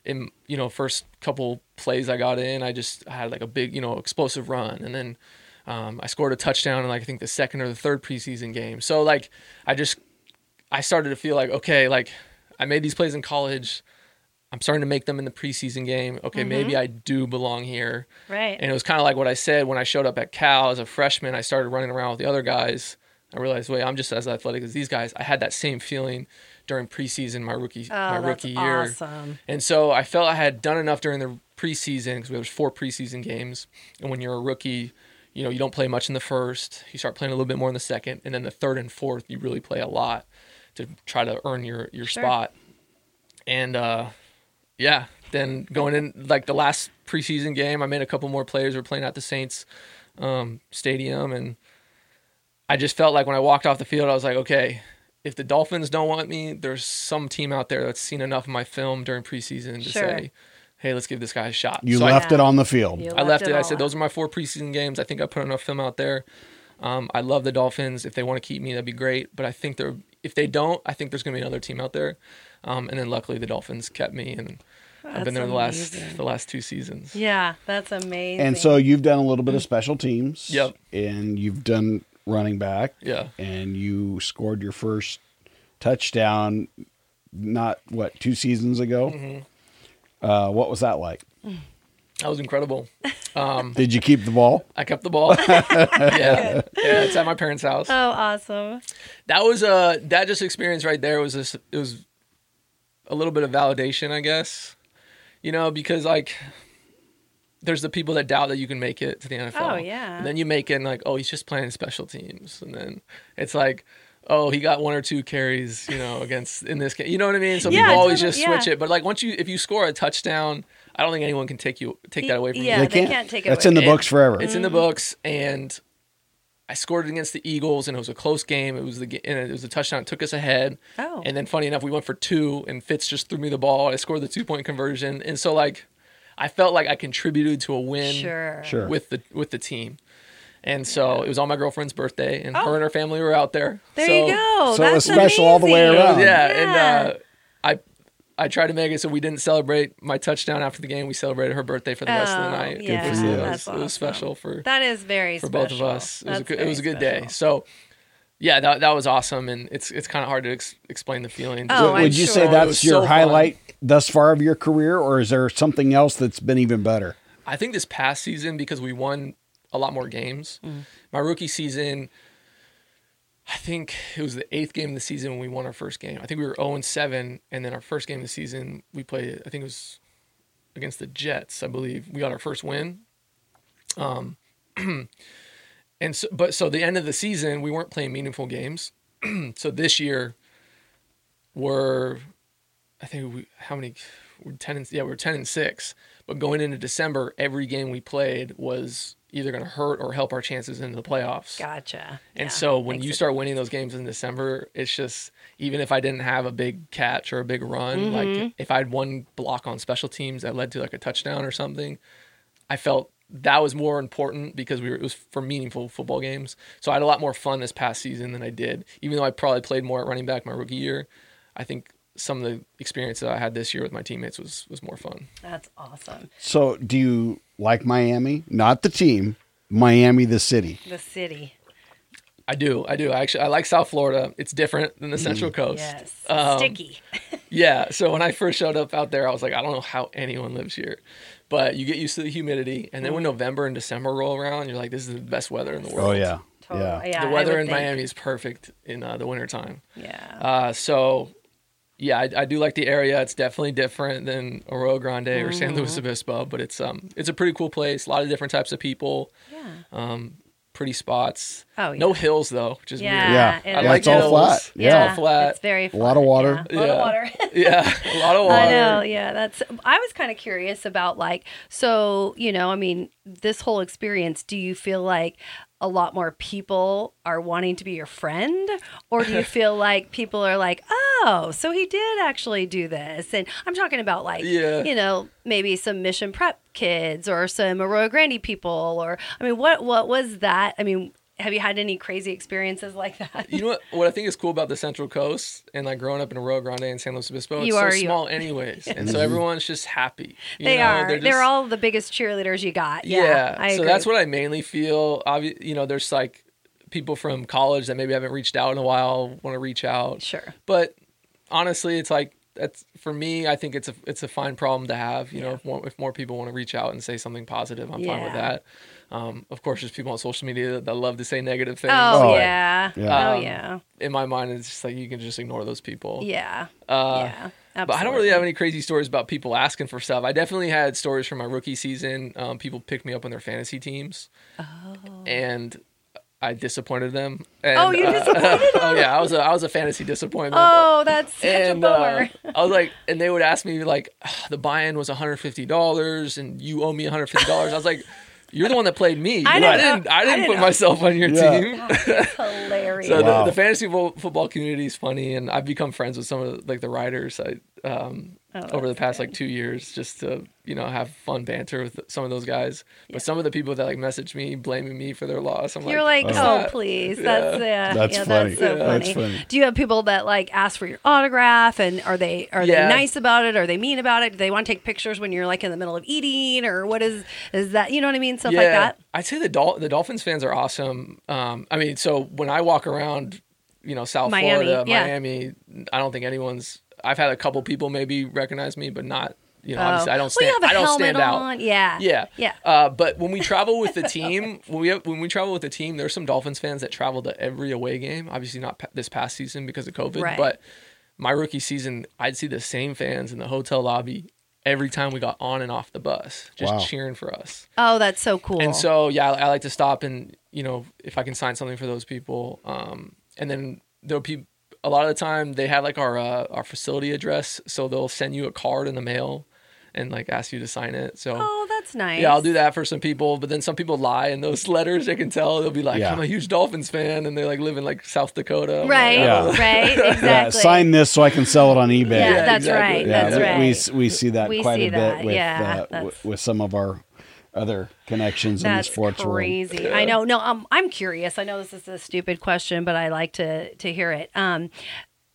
in you know first couple plays I got in, I just had like a big you know explosive run, and then um, I scored a touchdown in like I think the second or the third preseason game. So like I just I started to feel like okay, like I made these plays in college. I'm starting to make them in the preseason game. Okay, maybe I do belong here. Right. And it was kind of like what I said when I showed up at Cal as a freshman. I started running around with the other guys. I realized, wait, I'm just as athletic as these guys. I had that same feeling during preseason, my rookie, oh, my rookie year. awesome. And so I felt I had done enough during the preseason because there was four preseason games. And when you're a rookie, you know, you don't play much in the first. You start playing a little bit more in the second, and then the third and fourth, you really play a lot to try to earn your your Sure. spot. And uh, yeah, then going in like the last preseason game, I made a couple more players. We were playing at the Saints um, stadium, and I just felt like when I walked off the field, I was like, okay, if the Dolphins don't want me, there's some team out there that's seen enough of my film during preseason to Sure. say, hey, let's give this guy a shot. You So I- left it on the field. You I left it. I said those are my four preseason games. I think I put enough film out there. Um, I love the Dolphins. If they want to keep me, that'd be great. But I think they're if they don't, I think there's going to be another team out there. Um, and then luckily the Dolphins kept me, and I've been there the last the last two seasons. Yeah, that's amazing. And so you've done a little bit of special teams. Yep. And you've done running back. Yeah. And you scored your first touchdown, not what two seasons ago. Mm-hmm. Uh, what was that like? That was incredible. Did you keep the ball? I kept the ball. yeah, yeah. It's at my parents' house. oh, awesome. that was uh that just experience right there was just it was a little bit of validation i guess you know because like there's the people that doubt that you can make it to the nfl Oh, yeah. and then you make it and like oh he's just playing special teams and then it's like oh he got one or two carries you know against in this game you know what i mean so Yeah, people always totally, just switch yeah. it but like once you if you score a touchdown i don't think anyone can take you take that away from Yeah, you Yeah, they can't take it That's away in the books forever. It's in the books, and I scored it against the Eagles, and it was a close game. It was the and it was a touchdown. It took us ahead. Oh. And then, funny enough, we went for two, and Fitz just threw me the ball. I scored the two point conversion, and so like, I felt like I contributed to a win Sure. Sure. with the with the team. And so it was on my girlfriend's birthday, and Oh. her and her family were out there. There so, you go. so it was That's special all the way around. Yeah, Yeah. and uh, I I tried to make it so we didn't celebrate my touchdown after the game. We celebrated her birthday for the rest of the Oh, night. yeah, it was, for you. it was, that's it was awesome. special for That is very for special. both of us. It was, a good, it was a very good day. So, yeah, that, that was awesome, and it's it's kind of hard to ex- explain the feeling. Oh, I'm Would you say sure. It that's was your so fun. highlight thus far of your career, or is there something else that's been even better? I think this past season because we won a lot more games. Mm. My rookie season, I think it was the eighth game of the season when we won our first game. I think we were zero and seven, and then our first game of the season we played. I think it was against the Jets. I believe we got our first win. Um, and so, but so the end of the season we weren't playing meaningful games. so this year we're, I think we how many we're ten and yeah we're ten and six. But going into December, every game we played was either going to hurt or help our chances into the playoffs. Gotcha. And Yeah, so when you start winning those games in December, it's just even if I didn't have a big catch or a big run, Mm-hmm. like if I had one block on special teams that led to like a touchdown or something, I felt that was more important because we were it was for meaningful football games. So I had a lot more fun this past season than I did, even though I probably played more at running back my rookie year. I think some of the experience that I had this year with my teammates was was more fun. That's awesome. So, do you like Miami? Not the team, Miami, the city. The city. I do, I do. I actually I like South Florida. It's different than the Central Coast. Yes. Um, Sticky. Yeah. So when I first showed up out there, I was like, I don't know how anyone lives here. But you get used to the humidity. And then when November and December roll around, you're like, this is the best weather in the world. Oh yeah, Totally. yeah. Yeah. the weather in think. Miami is perfect in uh, the wintertime. Yeah. Uh, so yeah, I, I do like the area. It's definitely different than Arroyo Grande or San Mm-hmm. Luis Obispo, but it's um it's a pretty cool place. A lot of different types of people. Yeah. Um, pretty spots. Oh, yeah. No hills though, which is Yeah. weird. Yeah. it Yeah, like it's all hills. flat. It's all flat. It's very A lot of water. Yeah. A lot of water. yeah, a lot of water. I know, yeah. That's. I was kind of curious about like, so you know, I mean, this whole experience. Do you feel like a lot more people are wanting to be your friend, or do you feel like people are like, oh, so he did actually do this? And I'm talking about like, Yeah. you know, maybe some Mission Prep kids or some Arroyo Grande people, or I mean, what what was that? I mean. Have you had any crazy experiences like that? You know what? What I think is cool about the Central Coast and like growing up in Arroyo Grande and San Luis Obispo, it's You so are- you- small anyways, and so everyone's just happy. you they know? are. They're, just- all the biggest cheerleaders you got. Yeah, Yeah, so that's what I mainly feel. Obvi- you know, there's like people from college that maybe haven't reached out in a while want to reach out. Sure. But honestly, it's like that's for me. I think it's a it's a fine problem to have. You know, if more, if more people want to reach out and say something positive, I'm fine with that. Um, of course, there's people on social media that love to say negative things. Oh, Oh, yeah. yeah. Oh Um, yeah. In my mind, it's just like you can just ignore those people. Yeah. Uh, yeah. But I don't really have any crazy stories about people asking for stuff. I definitely had stories from my rookie season. Um, people picked me up on their fantasy teams, and I disappointed them. And, Oh, you uh, disappointed them? oh yeah, I was a I was a fantasy disappointment. Oh, that's such and a uh, bummer. I was like, and they would ask me like, "Ah, the buy-in was one hundred fifty dollars, and you owe me one hundred fifty dollars. I was like, you're the one that played me. I You know. I didn't. I I didn't didn't put know. myself on your Yeah. team. That's hilarious. So Wow. the, the fantasy fo- football community is funny, and I've become friends with some of the, like the writers I, um, Oh, over the past good. like two years, just to you know have fun banter with some of those guys. But some of the people that like message me blaming me for their loss, I'm You're like, "It's oh, not." please. That's yeah. That's yeah, funny. That's so Yeah. funny. That's funny. Do you have people that like ask for your autograph and are they are Yeah. they nice about it? Are they mean about it? Do they want to take pictures when you're like in the middle of eating or what is is that you know what I mean? Stuff like that. I'd say the Dol- the Dolphins fans are awesome. Um, I mean, so when I walk around, you know, South Miami, Florida, yeah. Miami, I don't think anyone's. I've had a couple people maybe recognize me, but not. You know, Oh. obviously, I don't Well, stand. you have a I don't helmet stand out. on. Yeah. Yeah, Yeah. Uh, but when we travel with the team, when we have, when we travel with the team, there's some Dolphins fans that travel to every away game. Obviously, not pa- this past season because of COVID, Right. but my rookie season, I'd see the same fans in the hotel lobby every time we got on and off the bus, just Wow. cheering for us. Oh, that's so cool. And so, yeah, I, I like to stop and you know if I can sign something for those people. Um, and then there'll be a lot of the time they have like our uh, our facility address, so they'll send you a card in the mail and like ask you to sign it. So. oh, that's nice. Yeah, I'll do that for some people, but then some people lie in those letters. They can tell they'll be like, Yeah. "I'm a huge Dolphins fan," and they like live in like South Dakota. Right. like, Yeah. "Oh." Right. Exactly. Yeah, sign this so I can sell it on eBay. Yeah, Yeah, that's exactly. right. Yeah, that's we- right. We we see that We quite see a bit that, with yeah, uh, w- with some of our other connections in the That's sports world. crazy. I know. No, um, I'm curious. I know this is a stupid question, but I like to to hear it. Um,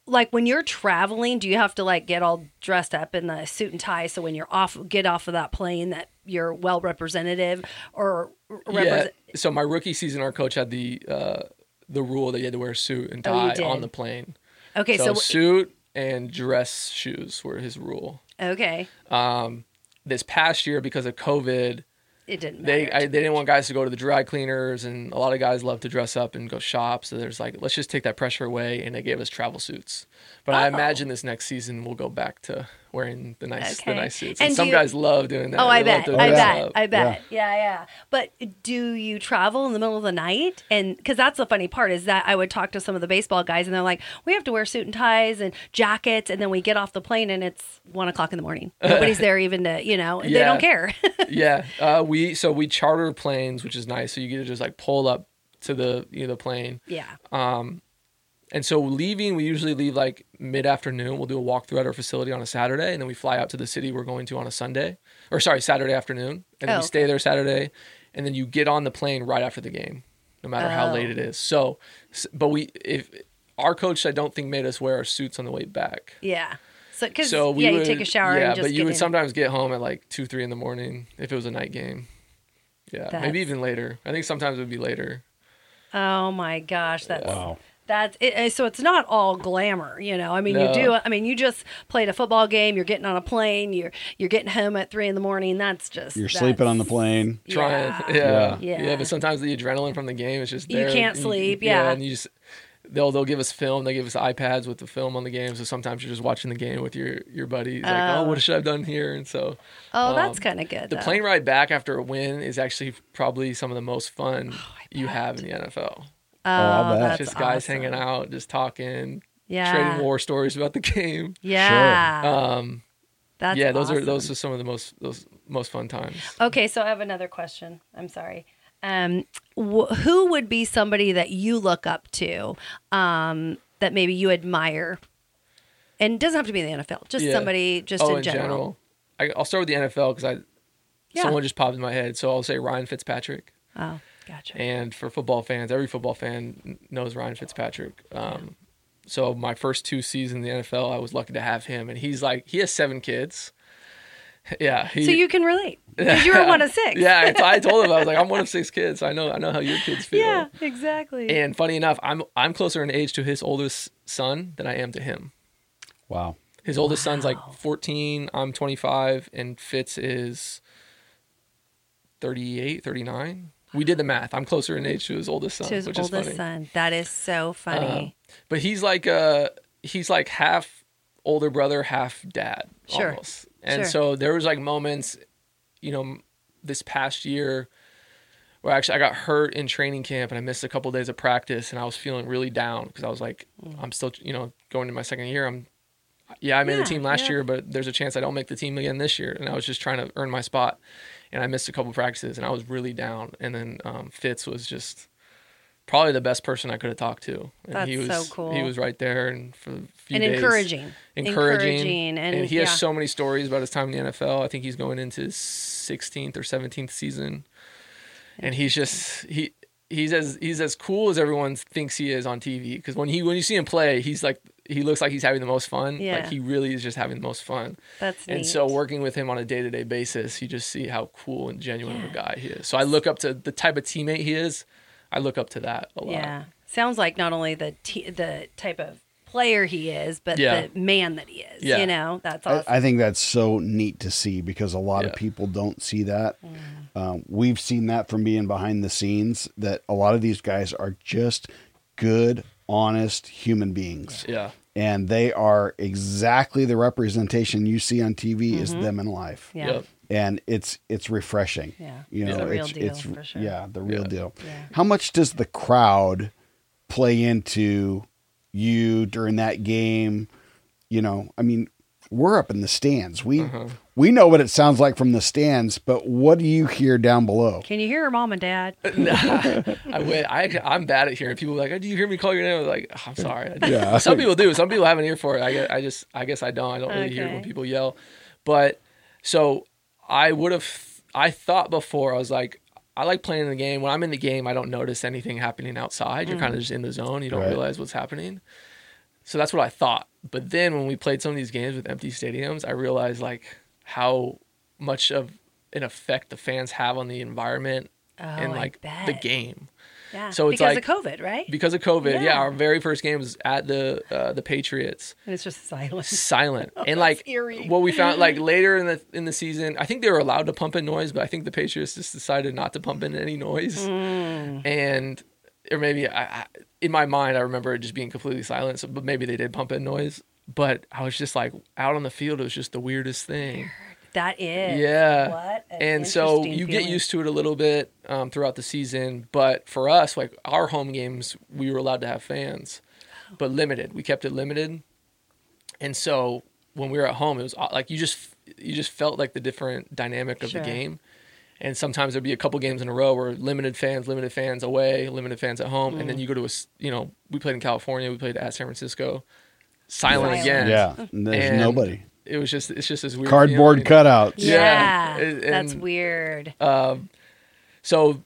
like when you're traveling, do you have to like get all dressed up in the suit and tie so when you're off, get off of that plane that you're well representative or Yeah. So my rookie season, our coach had the uh, the rule that you had to wear a suit and Oh, tie did. on the plane. Okay, so, so, suit and dress shoes were his rule. okay, Um, this past year, because of COVID, it didn't. they. I, they didn't want guys to go to the dry cleaners, and a lot of guys love to dress up and go shop. So there's like, let's just take that pressure away, and they gave us travel suits. But I Oh. imagine this next season we'll go back to wearing the nice Okay. the nice suits. And And, some you- guys love doing that. Oh, I They love bet. to I bet. up. I bet. Yeah. yeah, But do you travel in the middle of the night? And because that's the funny part is that I would talk to some of the baseball guys and they're like, we have to wear suit and ties and jackets. And then we get off the plane and it's one o'clock in the morning. Nobody's there even to, you know, they don't care. yeah, uh, we so we charter planes, which is nice. So you get to just like pull up to the you know the plane. yeah. And so leaving, we usually leave like mid afternoon. We'll do a walkthrough at our facility on a Saturday, and then we fly out to the city we're going to on a Sunday, or sorry, Saturday afternoon, and then Oh, we stay there Saturday, and then you get on the plane right after the game, no matter how Oh. late it oh. is. So, but we if our coach, I don't think made us wear our suits on the way back. Yeah. So, because, So we yeah, would, you take a shower Yeah, and just but you get would in. sometimes get home at like two, three in the morning if it was a night game. Yeah, That's- maybe even later. I think sometimes it would be later. Oh my gosh. That's. Wow. That's it, so it's not all glamour, you know. I mean, No. you do. I mean, you just played a football game. You're getting on a plane. You're you're getting home at three in the morning. That's just You're sleeping on the that's- plane. trying. Yeah. Yeah. Yeah. yeah. But sometimes the adrenaline from the game is just You can't and sleep, yeah. And you just they'll they'll give us film. They give us iPads with the film on the game. So sometimes you're just watching the game with your your buddies. Like, oh, Oh. what should I have done here? And so Oh, that's Um, kind of good. the though. plane ride back after a win is actually probably some of the most fun you have in the NFL. Oh, I'll that's just guys awesome. hanging out, just talking, Yeah. trading war stories about the game. Yeah. Um, That's yeah, those are those are some of the most those most fun times. Okay, so I have another question. I'm sorry. Um, wh- who would be somebody that you look up to, um, that maybe you admire, and doesn't have to be in the NFL, just Yeah. somebody just oh, in, general. I, I'll start with the NFL because I Yeah. someone just popped in my head. So I'll say Ryan Fitzpatrick. Oh, gotcha. And for football fans, every football fan knows Ryan Fitzpatrick. Um, So my first two seasons in the NFL, I was lucky to have him, and he's like he has seven kids. Yeah, he, so you can relate because you were one of six. yeah, I, I told him I was like I'm one of six kids. So I know I know how your kids feel. yeah, exactly. And funny enough, I'm I'm closer in age to his oldest son than I am to him. Wow. His oldest son's like 14, I'm 25, and Fitz is 38, 39. We did the math. I'm closer in age to his oldest son, to his which is oldest funny. son. That is so funny. But he's like uh he's like half older brother, half dad Sure. almost. And Sure. so there was like moments, you know, this past year where actually I got hurt in training camp and I missed a couple of days of practice and I was feeling really down because I was like, I'm still, you know, going to my second year. I'm, yeah, I made Mm. Yeah, the team last yeah. year, but there's a chance I don't make the team again this year. And I was just trying to earn my spot, and I missed a couple practices and I was really down. And then um, Fitz was just probably the best person I could have talked to. And he was, That's so cool. He was right there and for a few and days, encouraging. encouraging, Encouraging, and, he has yeah. so many stories about his time in the NFL. I think he's going into his 16th or 17th season, and he's just he he's as he's as cool as everyone thinks he is on TV. Because when he when you see him play, he's like he looks like he's having the most fun. Yeah. Like he really is just having the most fun. That's And neat. so working with him on a day to day basis, you just see how cool and genuine of a guy he is. So I look up to the type of teammate he is. I look up to that a lot. Yeah, sounds like not only the t- the type of player he is, but Yeah. the man that he is. Yeah. You know, that's I, awesome. I think that's so neat to see because a lot of people don't see that. Mm. Um, we've seen that from being behind the scenes that a lot of these guys are just good, honest human beings. Yeah. And they are exactly the representation you see on TV is them in life. Mm-hmm. yeah. Yep. And it's it's refreshing. Yeah. You know, It's the real it's, deal, it's for sure. yeah, the real Yeah. deal. Yeah. How much does the crowd play into you during that game? You know, I mean, we're up in the stands. We Uh-huh. We know what it sounds like from the stands, but what do you hear down below? Can you hear her mom and dad? I, I, I'm bad at hearing people like, oh, "Do you hear me call your name?" I was like, "Oh, "I'm sorry." Yeah. Some people do. Some people have an ear for it. I, get- I just I guess I don't. I don't really hear when people yell. But so I would have. I thought before I was like. I like playing the game. When I'm in the game, I don't notice anything happening outside. You're kind of mm. just in the zone. You don't Right. realize what's happening. So that's what I thought. But then when we played some of these games with empty stadiums, I realized like how much of an effect the fans have on the environment Oh, and like the game Yeah. So it's because like- of COVID, right? because of COVID. Yeah, Yeah. our very first game was at the uh, the Patriots. and it's just silent. Silent and like eerie. what we found like later in the in the season, I think they were allowed to pump in noise, but I think the Patriots just decided not to pump in any noise. Mm. And or maybe I, I in my mind I remember it just being completely silent. So, but maybe they did pump in noise. But I was just like out on the field. It was just the weirdest thing. That is. Yeah. What an and so you get used to it a little bit um, throughout the season. But for us, like our home games, we were allowed to have fans, but limited. We kept it limited. And so when we were at home, it was uh, like you just you just felt like the different dynamic of Sure. the game. And sometimes there'd be a couple games in a row where limited fans, limited fans away, limited fans at home, and then Mm. you go to a you know we played in California, we played at San Francisco, silent Silent. again. Yeah, and there's And nobody. It was just it's just this weird Cardboard feeling. cutouts. Yeah. Yeah, and- that's weird. Um, so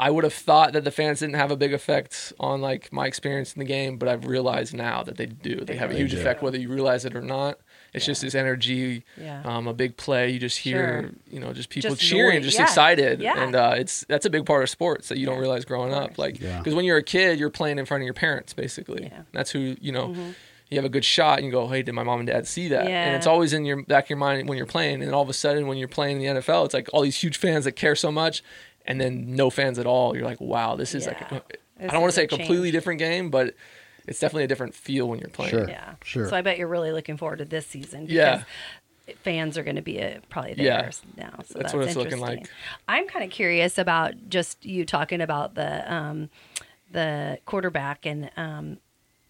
I would have thought that the fans didn't have a big effect on like my experience in the game, but I've realized now that they do. They have a huge do. effect whether you realize it or not. It's just this energy, Yeah. um, a big play. You just hear, Sure. you know, just people Just cheering, noise. just Yeah. excited, Yeah. and uh, it's that's a big part of sports that you don't realize growing up. Like Yeah. because when you're a kid, you're playing in front of your parents basically. Yeah. That's who you know. You have a good shot, and you go, "Hey, did my mom and dad see that?" Yeah. And it's always in your back of your mind when you're playing. And all of a sudden, when you're playing in the NFL, it's like all these huge fans that care so much, and then no fans at all. You're like, "Wow, this is Yeah. like I don't want to say a Change. completely different game, but it's definitely a different feel when you're playing. Sure. Yeah, Sure. So I bet you're really looking forward to this season. Because Yeah. Fans are going to be uh probably Yeah. now, so That's that's, what it's looking interesting. like. I'm kind of curious about just you talking about the um, the quarterback, and um,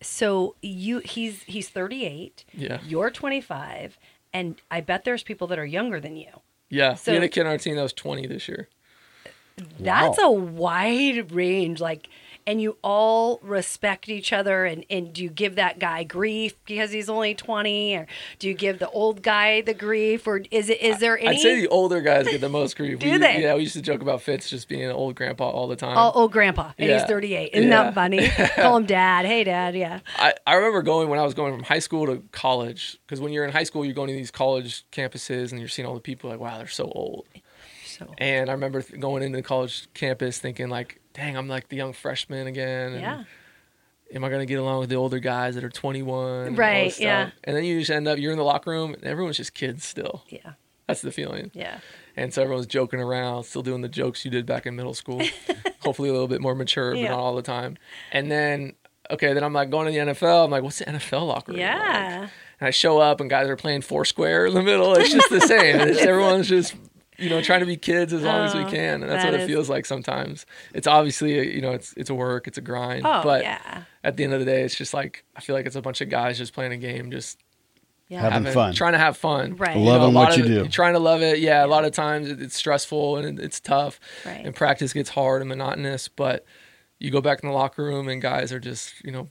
so you he's he's 38, Yeah. you're 25, and I bet there's people that are younger than you. Yeah. So- we had a kid on our team that was 20 this year. That's Wow. a wide range, like, and you all respect each other. And, and do you give that guy grief because he's only twenty, or do you give the old guy the grief, or is it is there any? I'd say the older guys get the most grief. Do we, they? Yeah, we used to joke about Fitz just being an old grandpa all the time. Oh, old grandpa, and he's 38. Isn't Yeah. that funny? Call him dad. Hey, dad. Yeah. I, I remember going when I was going from high school to college because when you're in high school, you're going to these college campuses and you're seeing all the people like, wow, they're so old. And I remember th- going into the college campus thinking like, dang, I'm like the young freshman again. And yeah, Am I gonna get along with the older guys that are 21? and all Right, stuff? yeah. And then you just end up you're in the locker room and everyone's just kids still. yeah, That's the feeling. yeah. And so everyone's joking around, still doing the jokes you did back in middle school. Hopefully a little bit more mature, but Yeah. not all the time. And then okay, then I'm like going to the NFL. I'm like, what's the NFL locker room? like? Yeah. And I show up and guys are playing foursquare in the middle. It's just the same. It's, everyone's just, you know, trying to be kids as long as we Oh, can. And that's that what it feels like sometimes. It's obviously, you know, it's it's a work, it's a grind. Oh, but yeah. at the end of the day, it's just like I feel like it's a bunch of guys just playing a game, just Yeah. Having having fun. trying to have fun. Right. You Loving know, a lot what you of- do. Trying to love it. Yeah, a lot of times it's stressful and it's tough. Right. And practice gets hard and monotonous, but you go back in the locker room and guys are just, you know,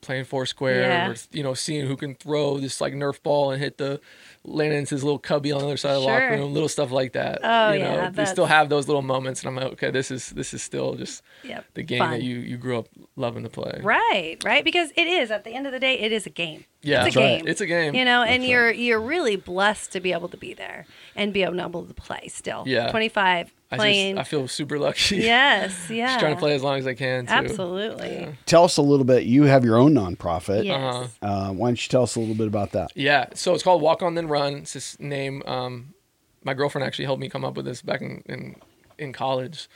playing foursquare Yeah. or you know, seeing who can throw this like Nerf ball and hit the land into his little cubby on the other side of the locker room, little stuff like that. Oh, you know, yeah, they still have those little moments and I'm like, okay, this is this is still just Yep. the game Fun. that you you grew up loving to play. Right, right. Because it is at the end of the day, it is a game. Yeah. it's a That's right. game. It's a game. You know, and you're you're really blessed to be able to be there and be able to play still. Yeah. twenty five I playing. just I feel super lucky. yes, yeah. just trying to play as long as I can too. Absolutely. Tell us a little bit. You have your own nonprofit. Yes. Uh-huh. Uh, why don't you tell us a little bit about that? Yeah, so it's called Walk On Then Run. It's this name. Um, my girlfriend actually helped me come up with this back in in, in college.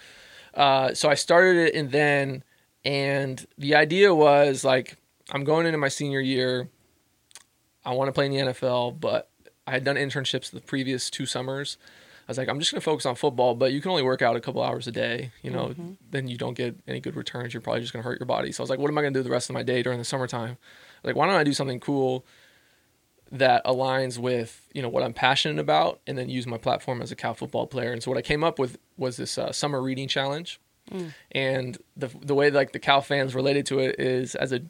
Uh, so I started it and then, and the idea was like I'm going into my senior year. I want to play in the NFL, but I had done internships the previous two summers. I was like, I'm just going to focus on football, but you can only work out a couple hours a day. You know, then you don't get any good returns. You're probably just going to hurt your body. So I was like, what am I going to do the rest of my day during the summertime? Like, why don't I do something cool that aligns with you know what I'm passionate about, and then use my platform as a Cal football player. And so what I came up with was this uh, summer reading challenge, and the the way like the Cal fans related to it is as a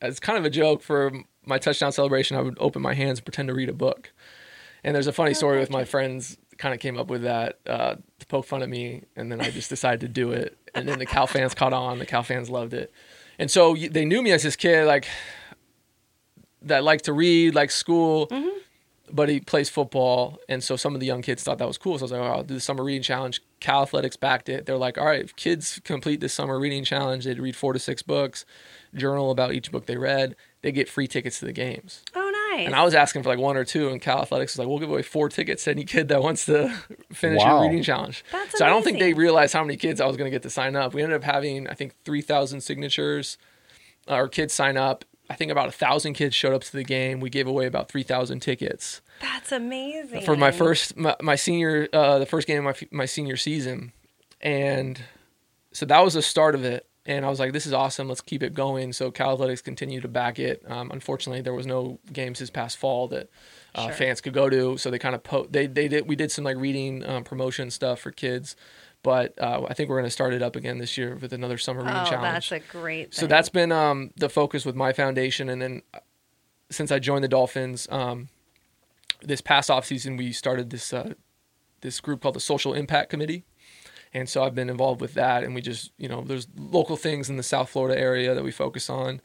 as kind of a joke for my touchdown celebration. I would open my hands and pretend to read a book. And there's a funny story with my friends. Kind of came up with that uh, to poke fun at me, and then I just decided to do it. And then the Cal fans caught on. The Cal fans loved it, and so they knew me as this kid like that liked to read, like school, but he plays football. And so some of the young kids thought that was cool. So I was like, oh, I'll do the summer reading challenge. Cal Athletics backed it. They're like, all right, if kids complete this summer reading challenge, they'd read four to six books, journal about each book they read. They get free tickets to the games. Oh, nice. And I was asking for like one or two, and Cal Athletics was like, "We'll give away four tickets to any kid that wants to finish Wow. your reading challenge." That's so I don't think they realized how many kids I was going to get to sign up. We ended up having, I think, three thousand signatures, uh, or kids sign up. I think about a thousand kids showed up to the game. We gave away about three thousand tickets That's amazing. for my first, my, my senior, uh, the first game of my my senior season, and so that was the start of it. And I was like, this is awesome. Let's keep it going. So Cal Athletics continued to back it. Um, unfortunately, there was no games this past fall that uh, Sure. fans could go to. So they kind of po- they they did we did some like reading um, promotion stuff for kids, but uh, I think we're going to start it up again this year with another summer reading Oh, challenge. that's a great. So that's been um, the focus with my foundation, and then uh, since I joined the Dolphins, um, this past off season we started this uh, this group called the Social Impact Committee, and so I've been involved with that. And we just you know there's local things in the South Florida area that we focus on,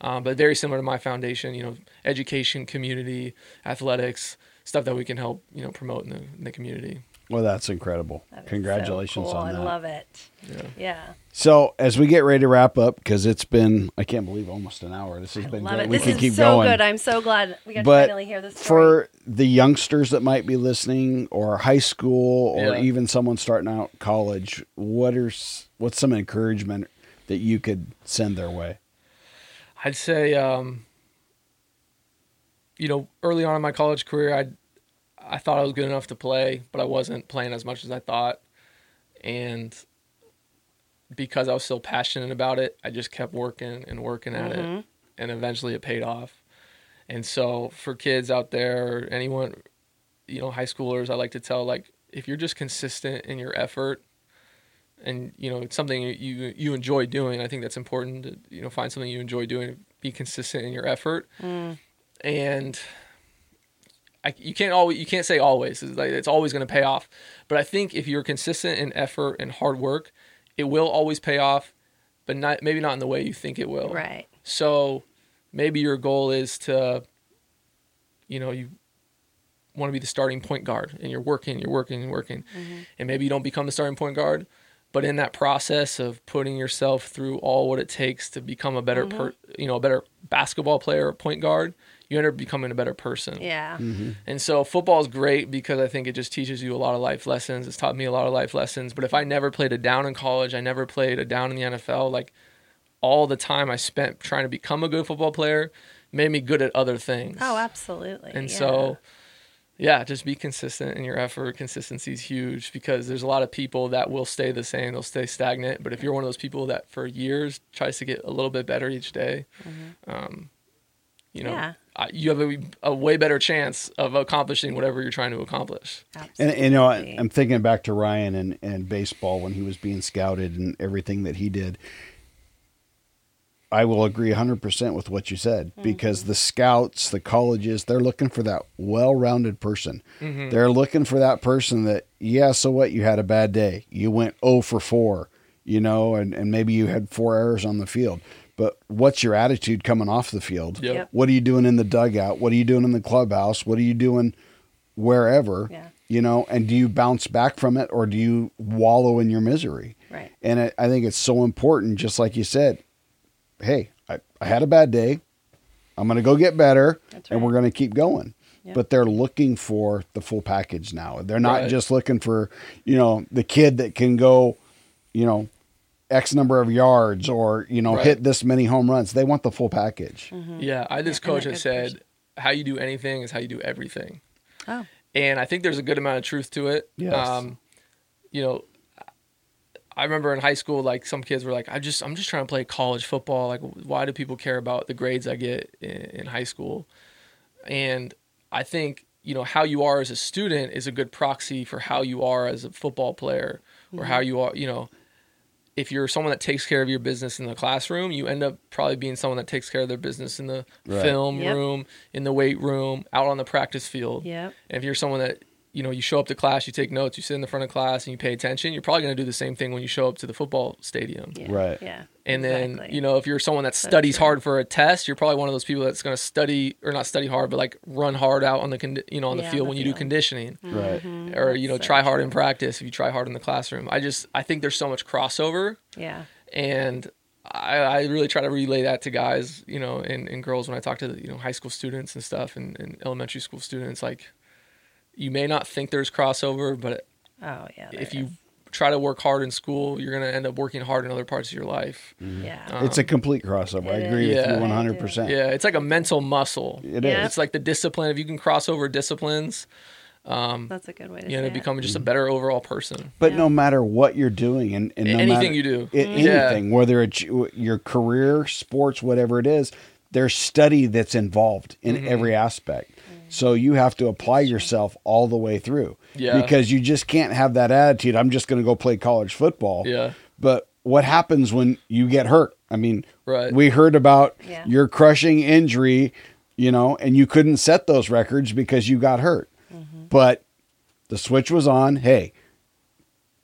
um, but very similar to my foundation. You know, education, community, athletics, stuff that we can help you know promote in the, in the community. Well, that's incredible. That is so Congratulations cool. on that. I love it. Yeah. Yeah. So, as we get ready to wrap up, because it's been, I can't believe almost an hour. This has been Love great. it. We This can is keep so going. good. I'm so glad we got but to finally hear this story. for the youngsters that might be listening, or high school, or Yeah. even someone starting out college, what are what's some encouragement that you could send their way? I'd say, um, you know, early on in my college career, I I thought I was good enough to play, but I wasn't playing as much as I thought, and because I was still passionate about it, I just kept working and working at it, mm-hmm. and eventually it paid off. And so, for kids out there, anyone, you know, high schoolers, I like to tell like if you're just consistent in your effort and you know it's something you you enjoy doing i think that's important to you know find something you enjoy doing be consistent in your effort. Mm. And I, you can't always you can't say always. It's, like, it's always going to pay off. But i think if you're consistent in effort and hard work it will always pay off but not maybe not in the way you think it will. Right. so maybe your goal is to, you know, you want to be the starting point guard and you're working, you're working, you're working. Mm-hmm. And maybe you don't become the starting point guard, but in that process of putting yourself through all what it takes to become a better mm-hmm. per, you know, a better basketball player or point guard, you end up becoming a better person. Yeah. And so football is great because I think it just teaches you a lot of life lessons. It's taught me a lot of life lessons. But if I never played a down in college, I never played a down in the NFL, like all the time I spent trying to become a good football player made me good at other things. Oh, absolutely. And yeah. so yeah, just be consistent in your effort. Consistency is huge because there's a lot of people that will stay the same, they'll stay stagnant. But if you're one of those people that for years tries to get a little bit better each day, um, you know, Mm-hmm. Yeah. I- you have a, a way better chance of accomplishing whatever you're trying to accomplish. And, Absolutely. and, you know, I, I'm thinking back to Ryan and, and baseball when he was being scouted and everything that he did. I will agree 100% with what you said mm-hmm. because the scouts, the colleges, they're looking for that well rounded person. Mm-hmm. They're looking for that person that, yeah, so what? You had a bad day. You went 0 for 4, you know, and, and maybe you had four errors on the field. But what's your attitude coming off the field? Yep. Yep. What are you doing in the dugout? What are you doing in the clubhouse? What are you doing wherever? Yeah. You know, and do you bounce back from it or do you wallow in your misery? Right. And I, I think it's so important, just like you said, hey, I, I had a bad day. I'm going to go get better That's and we're going to keep going. Yeah. But they're looking for the full package now. They're not Right. just looking for, you know, the kid that can go, you know, X number of yards or, you know, Right. hit this many home runs. They want the full package. Yeah, I had this Mm-hmm. Yeah, coach a that said, person. "How you do anything is how you do everything," Oh. and I think there's a good amount of truth to it. Yes. Um, you know, I remember in high school, like some kids were like, "I just, I'm just trying to play college football. Like, why do people care about the grades I get in, in high school?" And I think you know how you are as a student is a good proxy for how you are as a football player, or how you are. You know, if you're someone that takes care of your business in the classroom, you end up probably being someone that takes care of their business in the Right. film Yep. room, in the weight room, out on the practice field. Yep. And if you're someone that you know you show up to class, you take notes, you sit in the front of class, and you pay attention, you're probably going to do the same thing when you show up to the football stadium. Yeah. Right. Yeah. And then you know if you're someone that studies true. hard for a test, you're probably one of those people that's going to study or not study hard, but like run hard out on the condi- you know on the Yeah, field the when you do field. conditioning mm-hmm. Right. or you know so try hard true. in practice if you try hard in the classroom. I just I think there's so much crossover Yeah. and I, I really try to relay that to guys, you know, and, and girls when I talk to the, you know high school students and stuff and, and elementary school students. Like, you may not think there's crossover, but Oh yeah. if there you is. try to work hard in school, you're gonna end up working hard in other parts of your life. Mm-hmm. Yeah. Um, It's a complete crossover. I agree is. with you 100%. yeah, it's like a mental muscle. It is. It's like the discipline. If you can cross over disciplines, um, That's a good way to you end up it. becoming just a mm-hmm. better overall person. But Yeah. no matter what you're doing, and, and no Anything matter, you do. i- mm-hmm. Yeah. anything, whether it's your your career, sports, whatever it is, there's study that's involved in Mm-hmm. every aspect. So you have to apply yourself all the way through. Yeah. Because you just can't have that attitude. I'm just going to go play college football. Yeah. But what happens when you get hurt? I mean, Right. we heard about Yeah. your crushing injury, you know, and you couldn't set those records because you got hurt. Mm-hmm. But the switch was on. Hey,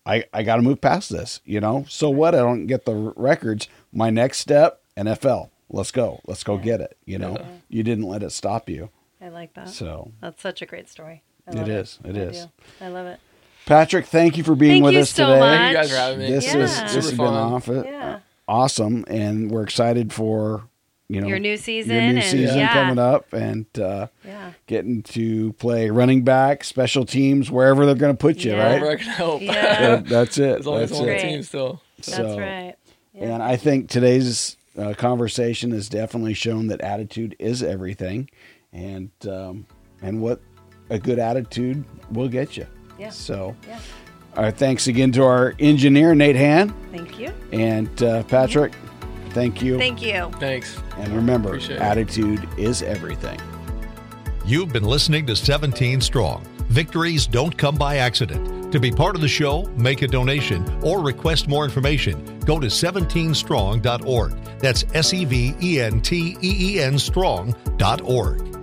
I I got to move past this, you know. So what? I don't get the records. My next step, NFL. Let's go. Let's go get it. You know, you didn't let it stop you. I like that. So, That's such a great story. I It. It I is. do. I love it. Patrick, thank you for being Thank with you us so today. much. Thank you guys for having me. This Yeah. is Super this has been fun. off Yeah. awesome, and we're excited for you know Your new season your new and- season yeah. coming up, and uh, Yeah. getting to play running back, special teams, wherever they're going to put you. Yeah. Right? Wherever I can help. Yeah. That's it. as long That's I'm it. Great. team still. That's So, right. And I think today's uh, conversation has definitely shown that attitude is everything, and um, and what a good attitude will get you. Yeah. So, Yeah. our thanks again to our engineer Nate Han Thank you. and uh, Patrick. Thank you. Thank you. Thanks. and remember, Appreciate attitude is everything. You've been listening to 17 Strong. Victories don't come by accident. To be part of the show, make a donation, or request more information, go to 17strong.org. That's S E V E N T E E N strong.org.